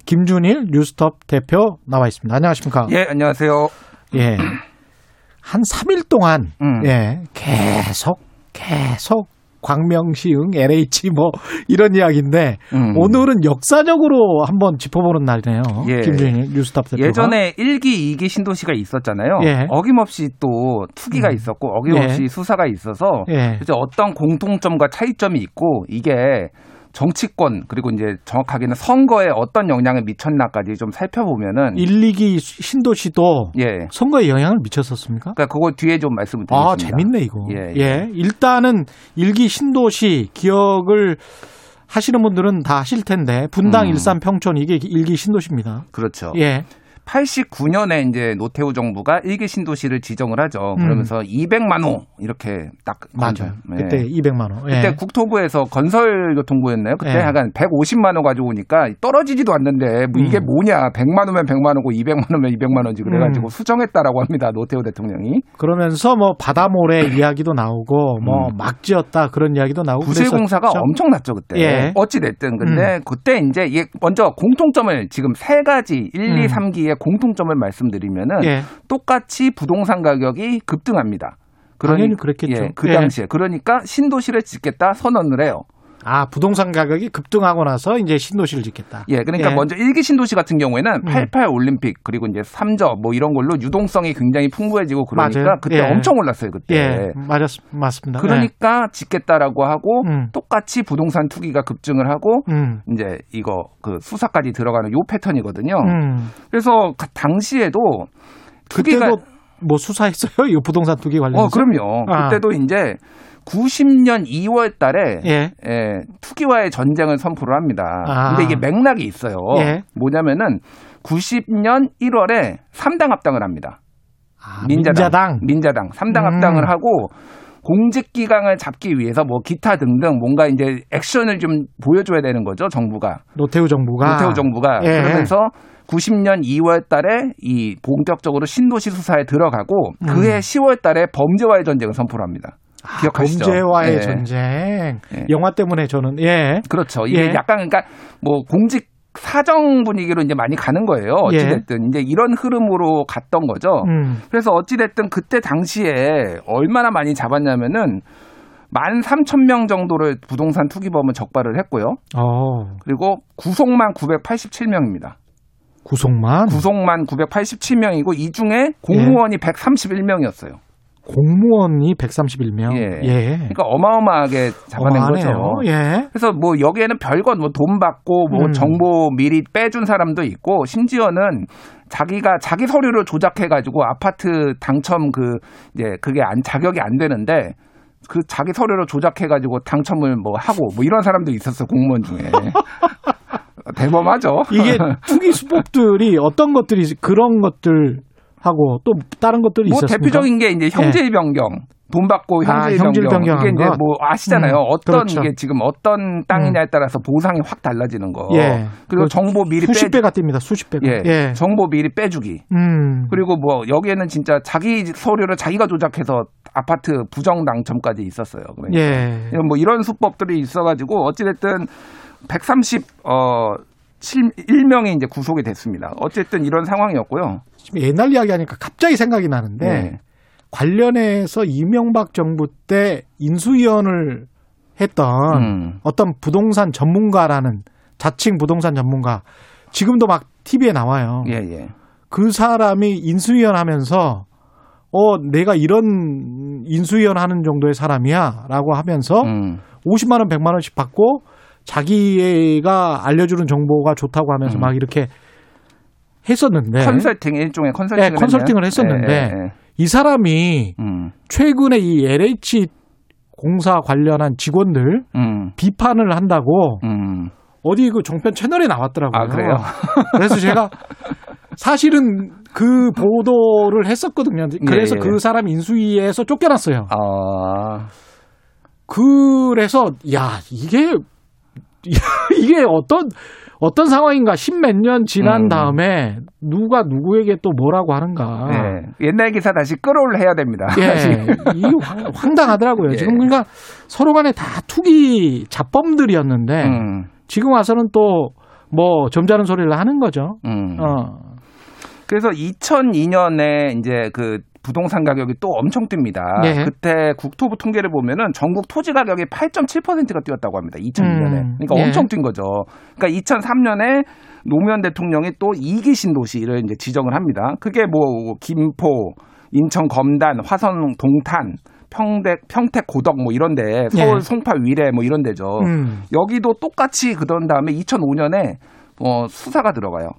김준일 뉴스톱 대표 나와 있습니다. 안녕하십니까? 예, 안녕하세요. 예. <clears throat> 한 3일 동안, 음. 예, 계속, 계속 광명시흥, LH 뭐 이런 이야기인데 음. 오늘은 역사적으로 한번 짚어보는 날이네요. 예. 김준일 뉴스톱 대표가. 예전에 1기, 2기 신도시가 있었잖아요. 예. 어김없이 또 투기가 음. 있었고 어김없이 예. 수사가 있어서 예. 이제 어떤 공통점과 차이점이 있고 이게 정치권 그리고 이제 정확하게는 선거에 어떤 영향을 미쳤나까지 좀 살펴보면은 1, 2기 신도시도 예. 선거에 영향을 미쳤었습니까? 그러니까 그거 뒤에 좀 말씀을 드리겠습니다. 아, 재밌네, 이거. 예, 예, 예. 일단은 일기 신도시 기억을 하시는 분들은 다 하실 텐데, 분당, 음. 일산, 평촌, 이게 일기 신도시입니다. 그렇죠. 예. 89년에 이제 노태우 정부가 1기 신도시를 지정을 하죠. 그러면서 200만 호 이렇게 딱 음. 맞아요. 네. 그때 200만원. 예. 그때 국토부에서 건설교통부였나요? 그때 예. 약간 150만 원 가지고 오니까 떨어지지도 않는데 뭐 이게 음. 뭐냐? 100만 원면 100만 원고 200만 원면 200만 원지 그래가지고 음. 수정했다라고 합니다. 노태우 대통령이 그러면서 뭐 바다모래 이야기도 나오고, 뭐 음. 막 지었다 그런 이야기도 나오고. 부실공사가. 엄청났죠 그때. 예. 어찌 됐든 근데 그때 이제 이게 먼저 공통점을 지금 세 가지 1, 음. 2, 3기 의 공통점을 말씀드리면은 예. 똑같이 부동산 가격이 급등합니다. 당연히 그랬겠죠. 예, 그 예. 당시에 그러니까 신도시를 짓겠다 선언을 해요. 아, 부동산 가격이 급등하고 나서 이제 신도시를 짓겠다. 예, 그러니까 예. 먼저 일기 신도시 같은 경우에는 음. 88 올림픽 그리고 이제 삼저 뭐 이런 걸로 유동성이 굉장히 풍부해지고 그러니까 맞아요. 그때 예. 엄청 올랐어요 그때. 예, 맞았, 맞습니다. 그러니까 짓겠다라고 하고 음. 똑같이 부동산 투기가 급증을 하고 예. 음. 이제 이거 그 수사까지 들어가는 요 패턴이거든요. 음. 그래서 그 당시에도 투기가 그때도 뭐 수사했어요? 이 부동산 투기 관련해서? 어 그럼요. 아. 그때도 이제 90년 2월 달에 예. 예, 투기와의 전쟁을 선포를 합니다. 아. 근데 이게 맥락이 있어요. 예. 뭐냐면은 90년 1월에 3당 합당을 합니다. 아, 민자당. 민자당. 3당 음. 합당을 하고 공직 기강을 잡기 위해서 뭐 기타 등등 뭔가 이제 액션을 좀 보여줘야 되는 거죠, 정부가. 노태우 정부가. 노태우 정부가 예. 그러면서 90년 2월 달에 이 본격적으로 신도시 수사에 들어가고 음. 그해 10월 달에 범죄와의 전쟁을 선포를 합니다. 기억하시죠? 범죄와의 예. 전쟁. 예. 영화 때문에 저는 예. 그렇죠. 이게 예. 약간 그러니까 뭐 공직 사정 분위기로 이제 많이 가는 거예요. 어찌됐든 이제 이런 흐름으로 갔던 거죠. 음. 그래서 어찌됐든 그때 당시에 얼마나 많이 잡았냐면은 만 3천 명 정도를 부동산 투기범을 적발을 했고요. 어. 그리고 구속만 987명입니다. 구속만 구속만 987명이고 이 중에 공무원이 131명이었어요. 공무원이 131명. 예. 예. 그러니까 어마어마하게 잡아낸 어마하네요. 거죠. 예. 그래서 뭐 여기에는 별건 뭐 돈 받고 뭐 음. 정보 미리 빼준 사람도 있고 심지어는 자기가 자기 서류를 조작해 가지고 아파트 당첨 그 이제 그게 안 자격이 안 되는데 그 자기 서류를 조작해 가지고 당첨을 뭐 하고 뭐 이런 사람도 있었어 공무원 중에 <laughs> 대범하죠. 이게 <laughs> 투기 수법들이 어떤 것들이 있- 그런 것들 하고 또 다른 것들이 뭐 있었습니까? 대표적인 게 이제 형질 변경. 돈 받고 아, 형질 형질 변경. 이게 이제 것? 뭐 아시잖아요. 음, 어떤 그렇죠. 이게 지금 어떤 땅이냐에 따라서 보상이 확 달라지는 거. 예. 그리고 그 정보 미리 수십 빼 배가 뜁니다. 수십 배가. 예. 예. 정보 미리 빼주기. 음. 그리고 뭐 여기에는 진짜 자기 서류를 자기가 조작해서 아파트 부정 당첨까지 있었어요. 그러니까 예. 뭐 이런 수법들이 있어가지고 어찌됐든 130 어. 1명이 이제 구속이 됐습니다. 어쨌든 이런 상황이었고요. 지금 옛날 이야기 하니까 갑자기 생각이 나는데 네. 관련해서 이명박 정부 때 인수위원을 했던 음. 어떤 부동산 전문가라는 자칭 부동산 전문가 지금도 막 TV에 나와요. 예, 예. 그 사람이 인수위원 하면서 어 내가 이런 인수위원 하는 정도의 사람이야라고 하면서 음. 50만 원, 100만 원씩 받고 자기가 알려주는 정보가 좋다고 하면서 음. 막 이렇게 했었는데 컨설팅 일종의 컨설팅을 네, 컨설팅을. 했었는데 예, 예, 예. 이 사람이 음. 최근에 이 LH 공사 관련한 직원들 음. 비판을 한다고 음. 어디 그 종편 채널에 나왔더라고요. 아, 그래요? <laughs> 그래서 제가 사실은 그 보도를 했었거든요. 그래서 예, 예. 그 사람 인수위에서 쫓겨났어요. 아. 그래서 야 이게 <laughs> 이게 어떤 어떤 상황인가 십몇 년 지난 음. 다음에 누가 누구에게 또 뭐라고 하는가. 예. 옛날 기사 다시 끌어올 해야 됩니다. 예, <laughs> 이 황, 황당하더라고요. 예. 지금 그러니까 서로 간에 다 투기 자범들이었는데 음. 지금 와서는 또 뭐 점잖은 소리를 하는 거죠. 음. 어. 그래서 2002년에 이제 그 부동산 가격이 또 엄청 뜹니다. 예. 그때 국토부 통계를 보면은 전국 토지 가격이 8.7%가 뛰었다고 합니다. 2002년에. 음, 그러니까 예. 엄청 뛴 거죠. 그러니까 2003년에 노무현 대통령이 또 이기 신도시를 이제 지정을 합니다. 그게 뭐 김포, 인천 검단, 화성 동탄, 평택 평택 고덕 뭐 이런데 서울 예. 송파 위례 뭐 이런 데죠. 음. 여기도 똑같이 그런 다음에 2005년에 어, 수사가 들어가요.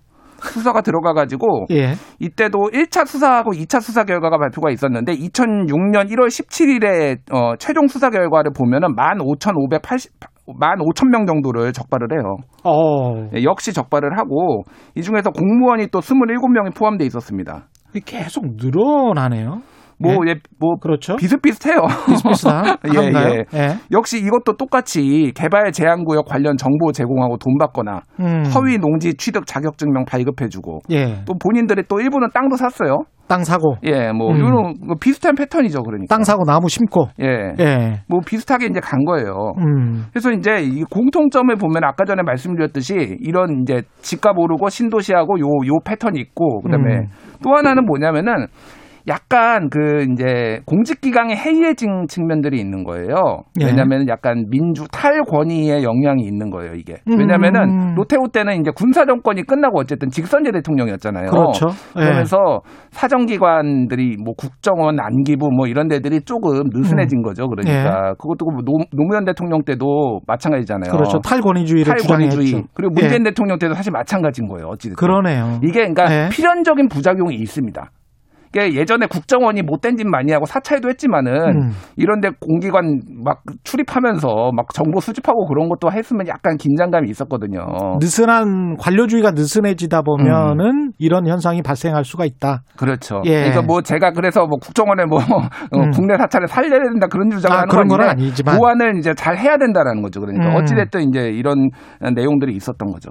수사가 들어가가지고 예. 이때도 1차 수사하고 2차 수사 결과가 발표가 있었는데 2006년 1월 17일에 어, 최종 수사 결과를 보면은 15,580 15,000명 정도를 적발을 해요. 어. 예, 역시 적발을 하고 이 중에서 공무원이 또 27명이 포함돼 있었습니다. 계속 늘어나네요. 뭐, 예. 예, 뭐 그렇죠. 비슷비슷해요. 비슷비슷한 <laughs> 예? 예. 예. 역시 이것도 똑같이 개발 제한 구역 관련 정보 제공하고 돈 받거나 음. 허위 농지 취득 자격증명 발급해주고 예. 또 본인들이 또 일부는 땅도 샀어요. 땅 사고, 예, 뭐 음. 이런 거 비슷한 패턴이죠, 그러니까. 땅 사고 나무 심고. 예, 예. 뭐 비슷하게 이제 간 거예요. 음. 그래서 이제 이 공통점을 보면 아까 전에 말씀드렸듯이 이런 이제 집값 오르고 신도시하고 요 요 패턴이 있고 그다음에 음. 또 하나는 뭐냐면은 약간 그 이제 공직기강에 해이해진 측면들이 있는 거예요. 예. 왜냐하면 약간 민주 탈권위의 영향이 있는 거예요, 이게. 음. 왜냐하면은 노태우 때는 이제 군사 정권이 끝나고 어쨌든 직선제 대통령이었잖아요. 그렇죠. 예. 그러면서 사정기관들이 뭐 국정원, 안기부 뭐 이런 데들이 조금 느슨해진 거죠. 그러니까 그것도 뭐 노, 노무현 대통령 때도 마찬가지잖아요. 예. 그렇죠. 탈권위주의를 탈권위주의. 주장했죠. 그리고 문재인 예. 대통령 때도 사실 마찬가지인 거예요. 어찌됐든. 그러네요. 이게 그러니까 예. 필연적인 부작용이 있습니다. 이게 예전에 국정원이 못된 짓 많이 하고 사찰도 했지만은 음. 이런데 공기관 막 출입하면서 막 정보 수집하고 그런 것도 했으면 약간 긴장감이 있었거든요. 느슨한 관료주의가 느슨해지다 보면은 이런 현상이 발생할 수가 있다. 그렇죠. 예. 그러니까 뭐 제가 그래서 뭐 국정원에 뭐 어, 음. 국내 사찰을 살려야 된다 그런 주장을 아, 하는 그런 건 아니지만. 보완을 이제 잘 해야 된다라는 거죠. 그러니까 음. 어찌 됐든 이제 이런 내용들이 있었던 거죠.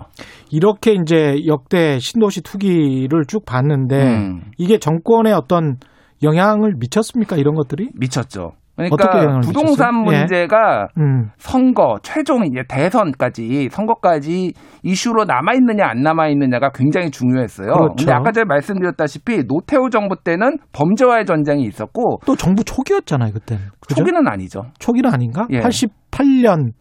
이렇게 이제 역대 신도시 투기를 쭉 봤는데 음. 이게 정권 에 어떤 영향을 미쳤습니까? 이런 것들이? 미쳤죠. 그러니까 부동산 미쳤어요? 예. 문제가 음. 선거 최종 이제 대선까지 선거까지 이슈로 남아 있느냐 안 남아 있느냐가 굉장히 중요했어요. 그렇죠. 근데 아까 제가 말씀드렸다시피 노태우 정부 때는 범죄와의 전쟁이 있었고 또 정부 초기였잖아요, 그때는. 그죠? 초기는 아니죠. 초기는 아닌가? 예. 88년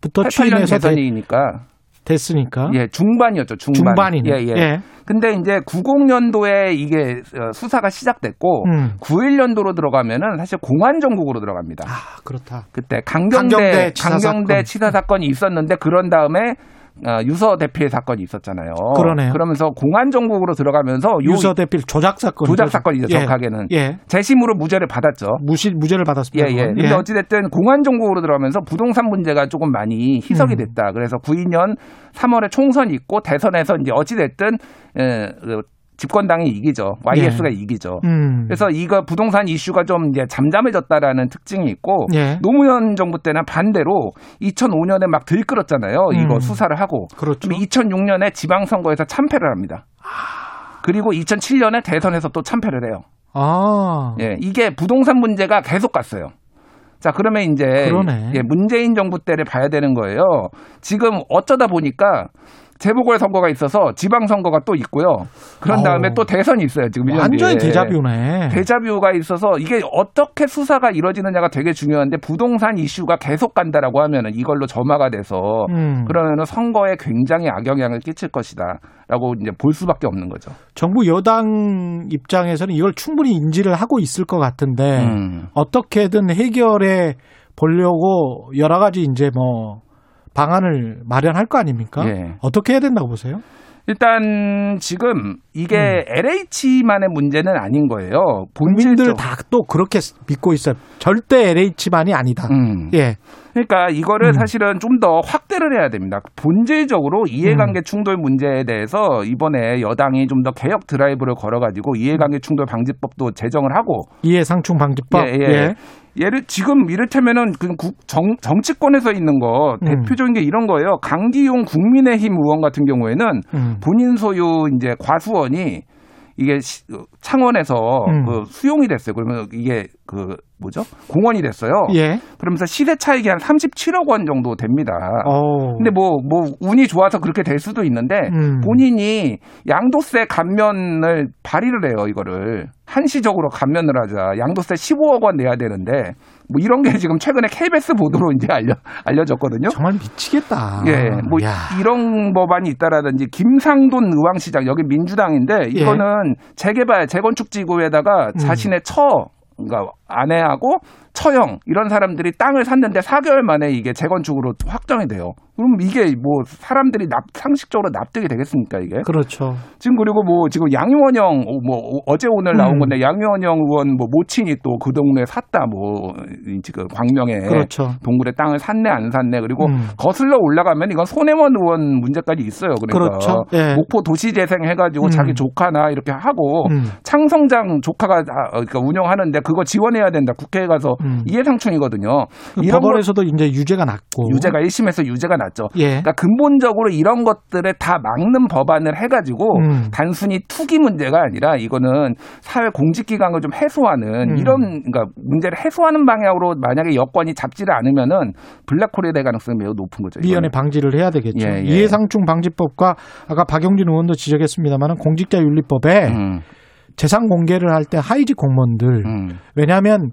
부터 88년 취임해서 돼- 대선이니까 됐으니까. 예 중반이었죠 중반. 중반이네. 예, 예. 예. 근데 이제 90년도에 이게 어, 수사가 시작됐고 음. 91년도로 들어가면은 사실 공안 정국으로 들어갑니다. 아, 그렇다. 그때 강경대 강경대 치사 강경대 사건. 치사 사건이 있었는데 그런 다음에 어, 유서 대필 사건이 있었잖아요. 그러네요. 그러면서 공안 정국으로 들어가면서 요 유서 대필 조작 사건. 조작 사건이죠. 예. 정확하게는 예. 재심으로 무죄를 받았죠. 무시 무죄를 받았습니다. 예, 예. 근데 어찌 됐든 공안 정국으로 들어가면서 부동산 문제가 조금 많이 희석이 음. 됐다. 그래서 92년 3월에 총선이 있고 대선에서 이제 어찌 됐든 에, 그 집권당이 이기죠. YS가 이기죠. 음. 그래서 이거 부동산 이슈가 좀 이제 잠잠해졌다라는 특징이 있고 예. 노무현 정부 때는 반대로 2005년에 막 들끓었잖아요. 이거 음. 수사를 하고 그렇죠. 2006년에 지방선거에서 참패를 합니다. 그리고 2007년에 대선에서 또 참패를 해요. 아. 예, 이게 부동산 문제가 계속 갔어요. 자, 그러면 이제 그러네. 예, 문재인 정부 때를 봐야 되는 거예요. 지금 어쩌다 보니까 재보궐 선거가 있어서 지방 선거가 또 있고요. 그런 다음에 아우. 또 대선이 있어요. 지금 1년 완전히 뒤에. 데자뷰네. 데자뷰가 있어서 이게 어떻게 수사가 이루어지느냐가 되게 중요한데 부동산 이슈가 계속 간다라고 하면은 이걸로 점화가 돼서 음. 그러면은 선거에 굉장히 악영향을 끼칠 것이다라고 이제 볼 수밖에 없는 거죠. 정부 여당 입장에서는 이걸 충분히 인지를 하고 있을 것 같은데 음. 어떻게든 해결해 보려고 여러 가지 이제 뭐 방안을 마련할 거 아닙니까? 예. 어떻게 해야 된다고 보세요? 일단 지금 이게 LH만의 문제는 아닌 거예요. 국민들 본질적- 다또 그렇게 믿고 있어요. 절대 LH만이 아니다. 음. 예. 그러니까 이거를 음. 사실은 좀 더 확대를 해야 됩니다. 본질적으로 이해관계 음. 충돌 문제에 대해서 이번에 여당이 좀 더 개혁 드라이브를 걸어가지고 이해관계 충돌 방지법도 제정을 하고 이해상충 방지법. 예, 예. 예를 지금 이를테면은 그 국- 정, 정치권에서 있는 거 음. 대표적인 게 이런 거예요. 강기용 국민의힘 의원 같은 경우에는 음. 본인 소유 이제 과수원이 이게 시- 창원에서 음. 그 수용이 됐어요. 그러면 이게 그 뭐죠? 공원이 됐어요. 예. 그러면서 시세 차익이 한 37억 원 정도 됩니다. 어. 근데 뭐, 뭐, 운이 좋아서 그렇게 될 수도 있는데, 음. 본인이 양도세 감면을 발의를 해요, 이거를. 한시적으로 감면을 하자. 양도세 15억 원 내야 되는데, 뭐 이런 게 지금 최근에 KBS 보도로 이제 알려, 알려졌거든요. 정말 미치겠다. 예, 뭐 야. 이런 법안이 있다라든지 김상돈 의왕시장 여기 민주당인데 예. 이거는 재개발 재건축 지구에다가 음. 자신의 처 그러니까 아내하고 처형 이런 사람들이 땅을 샀는데 4개월 만에 이게 재건축으로 확정이 돼요. 그럼 이게 뭐 사람들이 납, 상식적으로 납득이 되겠습니까 이게? 그렇죠. 지금 그리고 뭐 지금 양의원형 어, 뭐 어제 오늘 나온 음. 건데 양의원형 의원 뭐 모친이 또 그 동네 샀다 뭐 지금 광명에 그렇죠. 동굴에 땅을 샀네 안 샀네 그리고 음. 거슬러 올라가면 이건 손혜원 의원 문제까지 있어요. 그러니까 그렇죠. 예. 목포 도시재생 해가지고 음. 자기 조카나 이렇게 하고 음. 창성장 조카가 다, 어, 그러니까 운영하는데 그거 지원해야 된다. 국회에 가서 음. 이해상충이거든요. 그 법원에서도 이제 유죄가 났고. 유죄가 1심에서 유죄가 났죠. 예. 그러니까 근본적으로 이런 것들을 다 막는 법안을 해가지고 음. 단순히 투기 문제가 아니라 이거는 사회 공직기강을 좀 해소하는 음. 이런 그러니까 문제를 해소하는 방향으로 만약에 여권이 잡지를 않으면은 블랙홀이 될 가능성이 매우 높은 거죠. 이거는. 방지를 해야 되겠죠. 예, 예. 이해상충 방지법과 아까 박영진 의원도 지적했습니다만 공직자 윤리법에 음. 재산 공개를 할 때 하위직 공무원들 음. 왜냐하면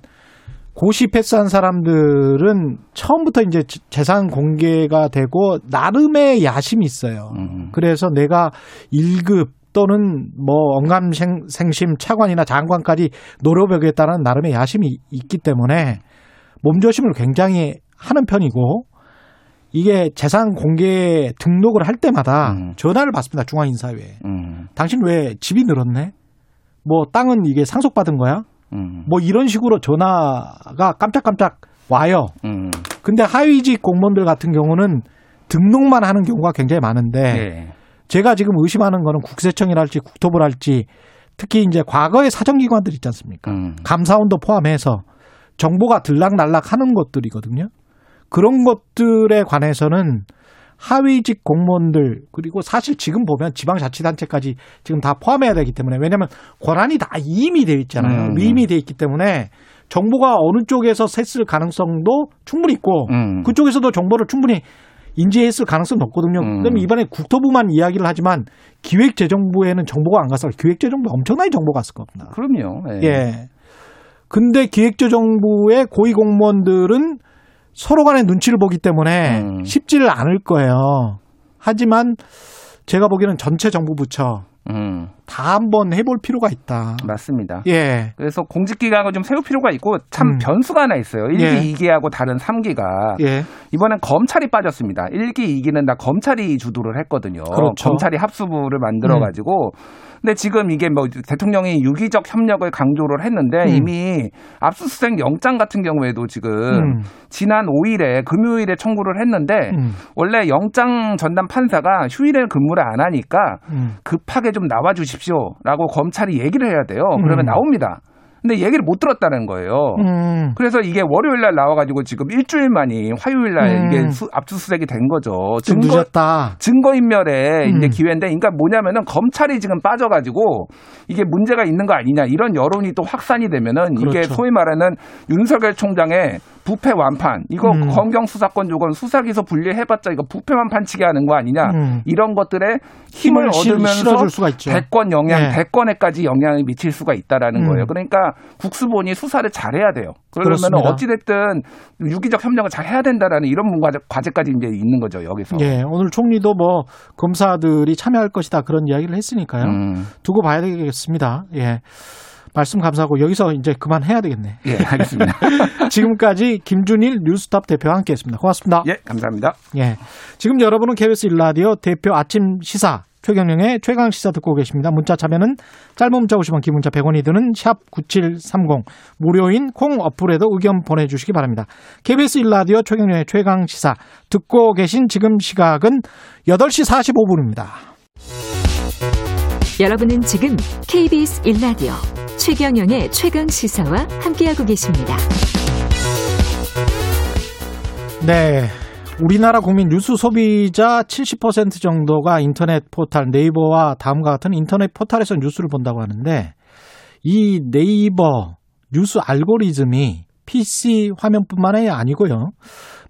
고시 패스한 사람들은 처음부터 이제 재- 재산 공개가 되고 나름의 야심이 있어요. 음. 그래서 내가 1급 또는 뭐 언감생심 차관이나 장관까지 노려보겠다는 나름의 야심이 있기 때문에 몸조심을 굉장히 하는 편이고 이게 재산 공개 등록을 할 때마다 음. 전화를 받습니다 중앙인사회에. 음. 당신 왜 집이 늘었네? 뭐 땅은 이게 상속받은 거야? 음. 뭐 이런 식으로 전화가 깜짝깜짝 와요. 음. 근데 하위직 공무원들 같은 경우는 등록만 하는 경우가 굉장히 많은데 네. 제가 지금 의심하는 거는 국세청이랄지 국토부랄지 특히 이제 과거의 사정기관들 있지 않습니까? 음. 감사원도 포함해서 정보가 들락날락 하는 것들이거든요. 그런 것들에 관해서는 하위직 공무원들 그리고 사실 지금 보면 지방자치단체까지 지금 다 포함해야 되기 때문에 왜냐하면 권한이 다 이임이 되어 있잖아요. 음. 위임이 되어 있기 때문에 정보가 어느 쪽에서 샜을 가능성도 충분히 있고 음. 그쪽에서도 정보를 충분히 인지했을 가능성이 높거든요. 음. 그다음에 이번에 국토부만 이야기를 하지만 기획재정부에는 정보가 안 갔어요. 기획재정부 엄청나게 정보가 갔을 겁니다. 그럼요. 예. 예. 근데 기획재정부의 고위공무원들은 서로 간의 눈치를 보기 때문에 음. 쉽지를 않을 거예요. 하지만 제가 보기에는 전체 정부 부처 음. 다 한번 해볼 필요가 있다. 맞습니다. 예. 그래서 공직기강을 좀 세울 필요가 있고 참 음. 변수가 하나 있어요. 1기, 예. 2기하고 다른 3기가 예. 이번엔 검찰이 빠졌습니다. 1기, 2기는 다 검찰이 주도를 했거든요. 그렇죠. 검찰이 합수부를 만들어 가지고 근데 지금 이게 뭐 대통령이 유기적 협력을 강조를 했는데 음. 이미 압수수색 영장 같은 경우에도 지금 음. 지난 5일에 금요일에 청구를 했는데 음. 원래 영장 전담 판사가 휴일에 근무를 안 하니까 음. 급하게 좀 나와 주십시오라고 검찰이 얘기를 해야 돼요. 그러면 음. 나옵니다. 근데 얘기를 못 들었다는 거예요. 음. 그래서 이게 월요일 날 나와가지고 지금 일주일 만이 화요일 날 음. 이게 수- 압수수색이 된 거죠. 좀 늦었다. 증거인멸의 음. 이제 기회인데, 그러니까 뭐냐면은 검찰이 지금 빠져가지고 이게 문제가 있는 거 아니냐 이런 여론이 또 확산이 되면은 이게 그렇죠. 소위 말하는 윤석열 총장의 부패 완판 이거 음. 검경 수사권 조건 수사기소 분리해봤자 이거 부패 완판치기 하는 거 아니냐 음. 이런 것들에 힘을, 힘을 실- 얻으면서. 대권 영향, 네. 대권에까지 영향을 미칠 수가 있다라는 음. 거예요. 그러니까 국수본이 수사를 잘해야 돼요. 그러면. 어찌됐든 유기적 협력을 잘 해야 된다라는 이런 문과 과제 까지 이제 있는 거죠 여기서. 예, 오늘 총리도 뭐 검사들이 참여할 것이다 그런 이야기를 했으니까요. 음. 두고 봐야 되겠습니다. 예. 말씀 감사하고 여기서 이제 그만해야 되겠네. 예, 알겠습니다. <laughs> 지금까지 김준일 뉴스탑 대표와 함께했습니다. 고맙습니다. 예, 감사합니다. 예. 지금 여러분은 KBS 일라디오 대표 아침 시사 최경영의 최강 시사 듣고 계십니다. 문자 참여는 짧은 문자 50원, 긴 문자 100원이 드는 샵 9730 무료인 콩 어플에도 의견 보내주시기 바랍니다. KBS 일라디오 최경영의 최강 시사 듣고 계신 지금 시각은 8시 45분입니다. 여러분은 지금 KBS 1라디오 최경영의 최강 시사와 함께하고 계십니다. 네. 우리나라 국민 뉴스 소비자 70% 정도가 인터넷 포탈 네이버와 다음과 같은 인터넷 포탈에서 뉴스를 본다고 하는데 이 네이버 뉴스 알고리즘이 PC 화면뿐만이 아니고요.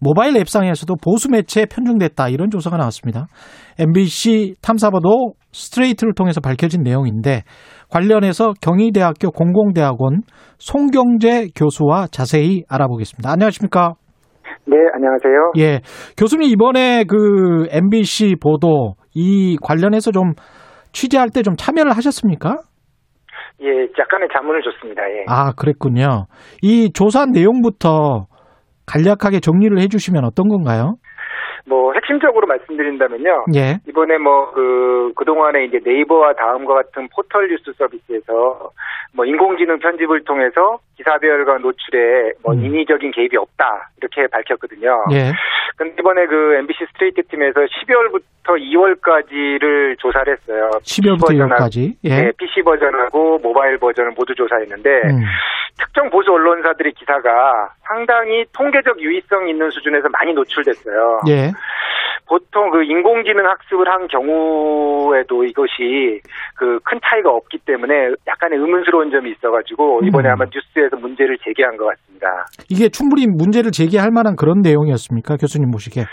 모바일 앱상에서도 보수 매체에 편중됐다 이런 조사가 나왔습니다. MBC 탐사보도 스트레이트를 통해서 밝혀진 내용인데 관련해서 경희대학교 공공대학원 송경재 교수와 자세히 알아보겠습니다. 안녕하십니까? 네, 안녕하세요. 예. 교수님 이번에 그 MBC 보도 이 관련해서 좀 취재할 때 좀 참여를 하셨습니까? 예, 약간의 자문을 줬습니다. 예. 아, 그랬군요. 이 조사 내용부터 간략하게 정리를 해 주시면 어떤 건가요? 뭐 핵심적으로 말씀드린다면요. 예. 이번에 뭐 그 그동안에 이제 네이버와 다음과 같은 포털 뉴스 서비스에서 뭐 인공지능 편집을 통해서 기사별과 노출에 뭐 음. 인위적인 개입이 없다 이렇게 밝혔거든요. 예. 근데 이번에 그 MBC 스트레이트 팀에서 12월부터 2월까지를 조사를 했어요. 12월부터 PC 버전하고- 2월까지. 예. 네, PC 버전하고 모바일 버전을 모두 조사했는데 음. 특정 보수 언론사들의 기사가 상당히 통계적 유의성 있는 수준에서 많이 노출됐어요. 예. 보통 그 인공지능 학습을 한 경우에도 이것이 그 큰 차이가 없기 때문에 약간의 의문스러운 점이 있어가지고 이번에 음. 아마 뉴스에서 문제를 제기한 것 같습니다. 이게 충분히 문제를 제기할 만한 그런 내용이었습니까? 교수님 보시기에.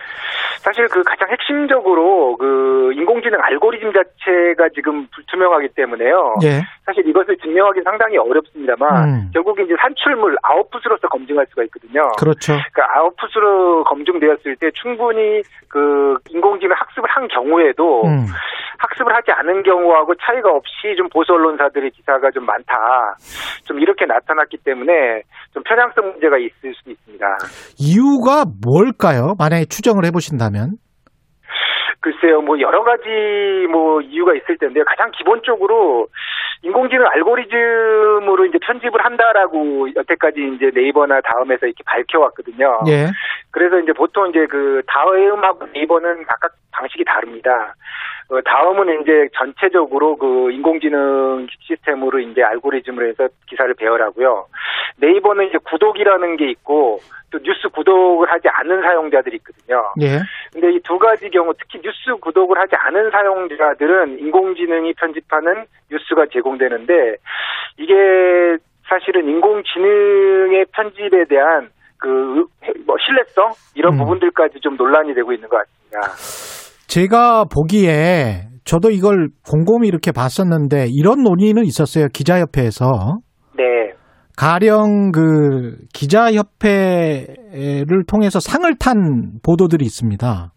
사실 그 가장 핵심적으로 그 인공지능 알고리즘 자체가 지금 불투명하기 때문에요. 예. 사실 이것을 증명하기 상당히 어렵습니다만 음. 결국 이제 산출물 아웃풋으로서 검증할 수가 있거든요. 그렇죠. 그러니까 아웃풋으로 검증되었을 때 충분히 그 인공지능 학습을 한 경우에도 음. 학습을 하지 않은 경우하고 차이가 없이 좀 보수 언론사들의 기사가 좀 많다. 좀 이렇게 나타났기 때문에 좀 편향성 문제가 있을 수도 있습니다. 이유가 뭘까요? 만약에 추정을 해보신다면. 글쎄요, 뭐 여러 가지 뭐 이유가 있을 텐데요. 가장 기본적으로 인공지능 알고리즘으로 이제 편집을 한다라고 여태까지 이제 네이버나 다음에서 이렇게 밝혀왔거든요. 예. 그래서 이제 보통 이제 그 다음하고 네이버는 각각 방식이 다릅니다. 어, 다음은 이제 전체적으로 그 인공지능 시스템으로 이제 알고리즘을 해서 기사를 배열하고요. 네이버는 이제 구독이라는 게 있고 또 뉴스 구독을 하지 않는 사용자들이 있거든요. 예. 근데 이 두 가지 경우 특히 뉴스 구독을 하지 않은 사용자들은 인공지능이 편집하는 뉴스가 제공되는데 이게 사실은 인공지능의 편집에 대한 그 뭐 신뢰성 이런 음. 부분들까지 좀 논란이 되고 있는 것 같습니다. 제가 보기에 저도 이걸 곰곰이 이렇게 봤었는데 이런 논의는 있었어요. 기자협회에서. 네. 가령 그 기자협회를 통해서 상을 탄 보도들이 있습니다.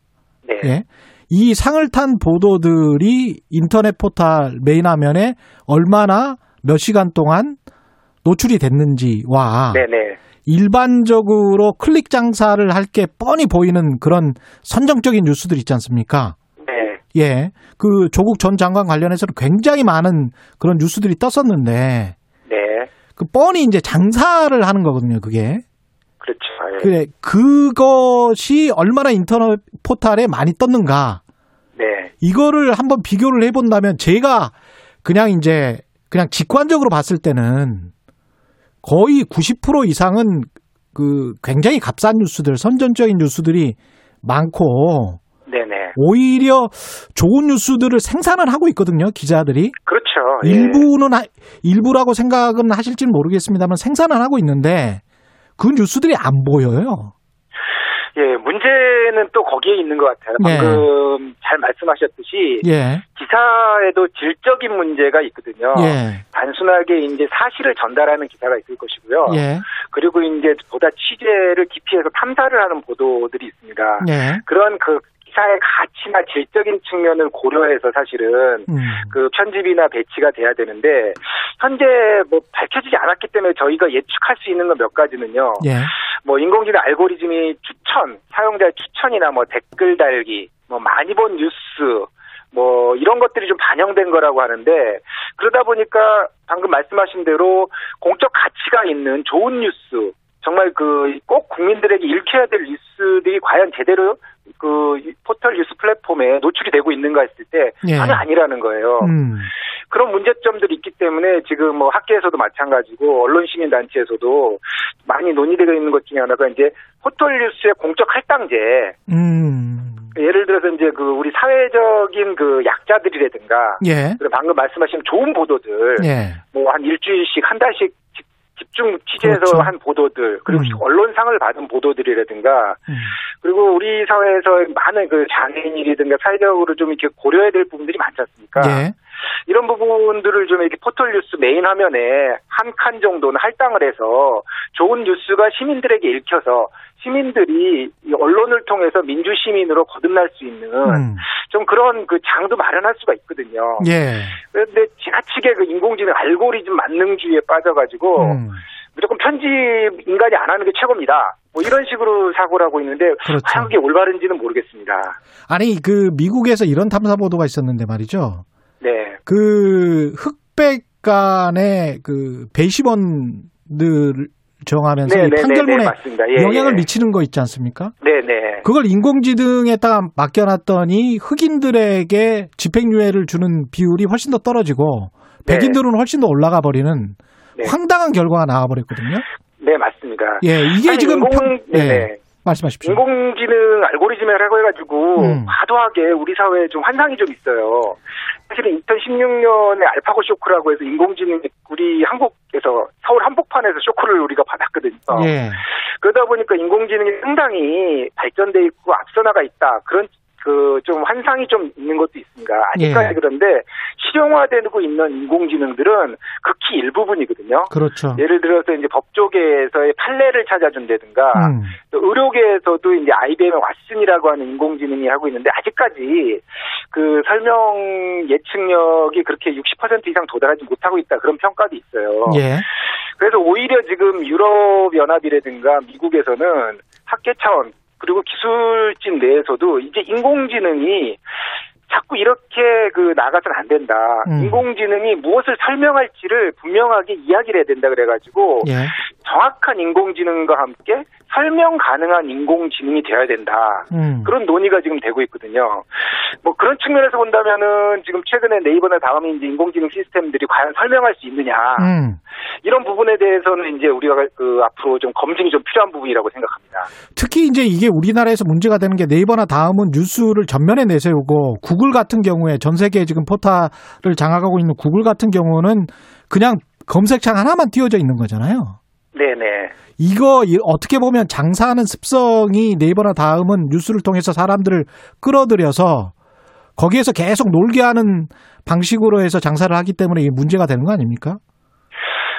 네. 예. 이 상을 탄 보도들이 인터넷 포털 메인 화면에 얼마나 몇 시간 동안 노출이 됐는지와 네네. 일반적으로 클릭 장사를 할 게 뻔히 보이는 그런 선정적인 뉴스들 있지 않습니까? 네. 예. 그 조국 전 장관 관련해서는 굉장히 많은 그런 뉴스들이 떴었는데 네. 그 뻔히 이제 장사를 하는 거거든요, 그게. 그렇죠. 예. 그래, 그것이 얼마나 인터넷 포털에 많이 떴는가. 네. 이거를 한번 비교를 해본다면 제가 그냥 이제 그냥 직관적으로 봤을 때는 거의 90% 이상은 그 굉장히 값싼 뉴스들, 선전적인 뉴스들이 많고 네네. 오히려 좋은 뉴스들을 생산을 하고 있거든요, 기자들이. 그렇죠. 예. 일부는 하- 일부라고 생각은 하실지는 모르겠습니다만 생산을 하고 있는데 그 뉴스들이 안 보여요. 예, 문제는 또 거기에 있는 것 같아요. 네. 방금 잘 말씀하셨듯이 예. 기사에도 질적인 문제가 있거든요. 예. 단순하게 이제 사실을 전달하는 기사가 있을 것이고요. 예. 그리고 이제 보다 취재를 깊이해서 탐사를 하는 보도들이 있습니다. 예. 그런 그 기사의 가치나 질적인 측면을 고려해서 사실은 음. 그 편집이나 배치가 돼야 되는데 현재 뭐 밝혀지지 않았기 때문에 저희가 예측할 수 있는 건 몇 가지는요. 예. 뭐 인공지능 알고리즘이 추천, 사용자의 추천이나 뭐 댓글 달기, 뭐 많이 본 뉴스, 뭐 이런 것들이 좀 반영된 거라고 하는데 그러다 보니까 방금 말씀하신 대로 공적 가치가 있는 좋은 뉴스, 정말 그 꼭 국민들에게 읽혀야 될 뉴스들이 과연 제대로 그 포털 뉴스 플랫폼에 노출이 되고 있는가 했을 때 예. 전혀 아니라는 거예요. 음. 그런 문제점들이 있기 때문에 지금 뭐 학계에서도 마찬가지고 언론 시민 단체에서도 많이 논의되고 있는 것 중에 하나가 이제 포털 뉴스의 공적 할당제. 음. 예를 들어서 이제 그 우리 사회적인 그 약자들이라든가 예. 그리고 방금 말씀하신 좋은 보도들 예. 뭐한 일주일씩 한 달씩 집- 집중 취재해서 그렇죠. 한 보도들 그리고 음. 언론상을 받은 보도들이라든가 음. 그리고 우리 사회에서 많은 그 장애인이라든가 사회적으로 좀 이렇게 고려해야 될 부분들이 많지 않습니까? 예. 이런 부분들을 좀 이렇게 포털 뉴스 메인 화면에 한 칸 정도는 할당을 해서 좋은 뉴스가 시민들에게 읽혀서 시민들이 이 언론을 통해서 민주 시민으로 거듭날 수 있는 음. 좀 그런 그 장도 마련할 수가 있거든요. 예. 그런데 지나치게 그 인공지능 알고리즘 만능주의에 빠져가지고 음. 무조건 편집 인간이 안 하는 게 최고입니다. 뭐 이런 식으로 사고를 하고 있는데 그렇죠. 과연 그게 올바른지는 모르겠습니다. 아니 그 미국에서 이런 탐사 보도가 있었는데 말이죠. 네. 그 흑백 간의 그 배심원들 정하면서 네, 이 네, 네, 판결문에 네, 맞습니다. 예, 영향을 예. 미치는 거 있지 않습니까? 네네. 그걸 인공지능에다가 맡겨놨더니 흑인들에게 집행유예를 주는 비율이 훨씬 더 떨어지고 네. 백인들은 훨씬 더 올라가 버리는 네. 황당한 결과가 나와버렸거든요. 네, 맞습니다. 예, 이게 아니, 지금 인공, 평-. 예. 말씀하십시오. 인공지능 알고리즘이라고 해가지고 음. 과도하게 우리 사회에 좀 환상이 좀 있어요. 사실은 2016년에 알파고 쇼크라고 해서 인공지능이 우리 한국에서 서울 한복판에서 쇼크를 우리가 받았거든요. 예. 그러다 보니까 인공지능이 상당히 발전돼 있고 앞서 나가 있다. 그런 그 좀 환상이 좀 있는 것도 있습니다. 아직까지 예. 그런데 실용화되고 있는 인공지능들은 극히 일부분이거든요. 그렇죠. 예를 들어서 이제 법조계에서의 판례를 찾아준다든가 음. 또 의료계에서도 이제 IBM의 왓슨이라고 하는 인공지능이 하고 있는데 아직까지 그 설명 예측력이 그렇게 60% 이상 도달하지 못하고 있다 그런 평가도 있어요. 예. 그래서 오히려 지금 유럽 연합이라든가 미국에서는 학계 차원 그리고 기술진 내에서도 이제 인공지능이 자꾸 이렇게 그 나가서는 안 된다. 음. 인공지능이 무엇을 설명할지를 분명하게 이야기를 해야 된다 그래가지고 예. 정확한 인공지능과 함께 설명 가능한 인공지능이 되어야 된다. 음. 그런 논의가 지금 되고 있거든요. 뭐 그런 측면에서 본다면은 지금 최근에 네이버나 다음에 이제 인공지능 시스템들이 과연 설명할 수 있느냐 음. 이런 부분에 대해서는 이제 우리가 그 앞으로 좀 검증이 좀 필요한 부분이라고 생각합니다. 특히 이제 이게 우리나라에서 문제가 되는 게 네이버나 다음은 뉴스를 전면에 내세우고 구글 같은 경우에 전 세계에 지금 포탈을 장악하고 있는 구글 같은 경우는 그냥 검색창 하나만 띄워져 있는 거잖아요. 네네. 이거 이- 어떻게 보면 장사하는 습성이 네이버나 다음은 뉴스를 통해서 사람들을 끌어들여서 거기에서 계속 놀게 하는 방식으로 해서 장사를 하기 때문에 이게 문제가 되는 거 아닙니까?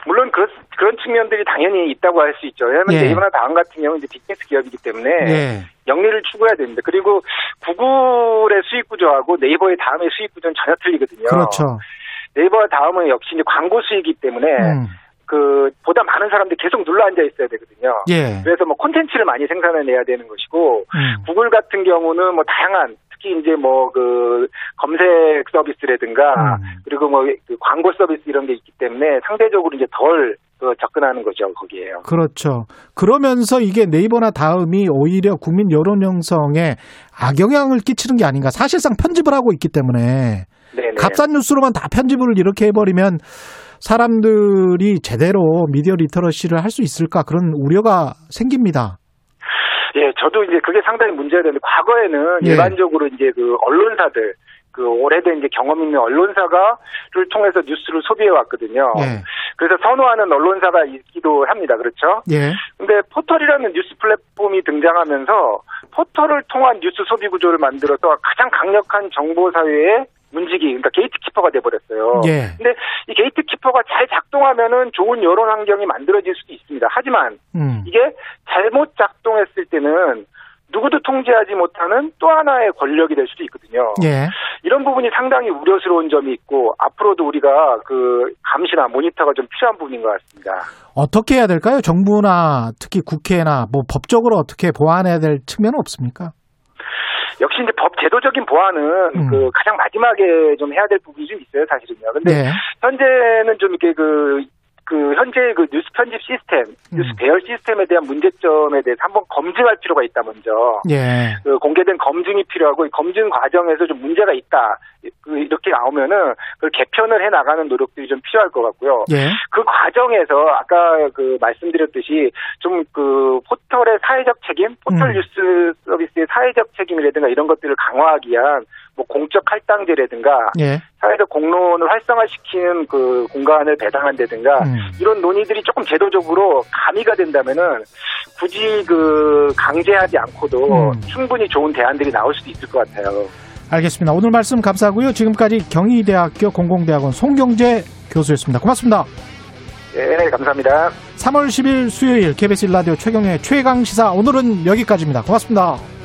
물론 그런 그런 측면들이 당연히 있다고 할 수 있죠. 왜냐하면 예. 네이버나 다음 같은 경우는 이제 빅테크 기업이기 때문에 예. 영리를 추구해야 됩니다. 그리고 구글의 수익 구조하고 네이버의 다음의 수익 구조는 전혀 틀리거든요. 그렇죠. 네이버와 다음은 역시 이제 광고 수익이기 때문에 음. 그 보다 많은 사람들이 계속 눌러 앉아 있어야 되거든요. 예. 그래서 뭐 콘텐츠를 많이 생산해내야 되는 것이고 음. 구글 같은 경우는 뭐 다양한 특히 이제 뭐 그 검색 서비스라든가 음. 그리고 뭐 그 광고 서비스 이런 게 있기 때문에 상대적으로 이제 덜 그 접근하는 거죠 거기에요. 그렇죠. 그러면서 이게 네이버나 다음이 오히려 국민 여론 형성에 악영향을 끼치는 게 아닌가. 사실상 편집을 하고 있기 때문에 네네. 값싼 뉴스로만 다 편집을 이렇게 해버리면 사람들이 제대로 미디어 리터러시를 할 수 있을까 그런 우려가 생깁니다. 예, 저도 이제 그게 상당히 문제가 되는데 과거에는 예. 일반적으로 이제 그 언론사들 그 오래된 이제 경험 있는 언론사가를 통해서 뉴스를 소비해 왔거든요. 예. 그래서 선호하는 언론사가 있기도 합니다. 그렇죠? 예. 근데 포털이라는 뉴스 플랫폼이 등장하면서 포털을 통한 뉴스 소비 구조를 만들어서 가장 강력한 정보 사회의 문지기, 그러니까 gatekeeper가 돼버렸어요. 예. 근데 이 gatekeeper가 잘 작동하면은 좋은 여론 환경이 만들어질 수도 있습니다. 하지만 음. 이게 잘못 작동했을 때는 누구도 통제하지 못하는 또 하나의 권력이 될 수도 있거든요. 예. 이런 부분이 상당히 우려스러운 점이 있고 앞으로도 우리가 그 감시나 모니터가 좀 필요한 부분인 것 같습니다. 어떻게 해야 될까요? 정부나 특히 국회나 뭐 법적으로 어떻게 보완해야 될 측면은 없습니까? 역시 이제 법 제도적인 보완은 음. 그 가장 마지막에 좀 해야 될 부분이 좀 있어요, 사실은요. 근데 네. 현재는 좀 이렇게 그, 그 현재 그 뉴스 편집 시스템, 뉴스 음. 배열 시스템에 대한 문제점에 대해서 한번 검증할 필요가 있다 먼저. 예. 그 공개된 검증이 필요하고 이 검증 과정에서 좀 문제가 있다 그 이렇게 나오면은 그걸 개편을 해 나가는 노력들이 좀 필요할 것 같고요. 예. 그 과정에서 아까 그 말씀드렸듯이 좀 그 포털의 사회적 책임, 포털 음. 뉴스 서비스의 사회적 책임이라든가 이런 것들을 강화하기 위한 뭐 공적 할당제라든가 예. 사회적 공론을 활성화시키는 그 공간을 배당한다든가 음. 이런 논의들이 조금 제도적으로 가미가 된다면은 굳이 그 강제하지 않고도 음. 충분히 좋은 대안들이 나올 수도 있을 것 같아요. 알겠습니다. 오늘 말씀 감사하고요. 지금까지 경희대학교 공공대학원 송경재 교수였습니다. 고맙습니다. 네, 감사합니다. 3월 10일 수요일 KBS 일라디오 최경의 최강 시사 오늘은 여기까지입니다. 고맙습니다.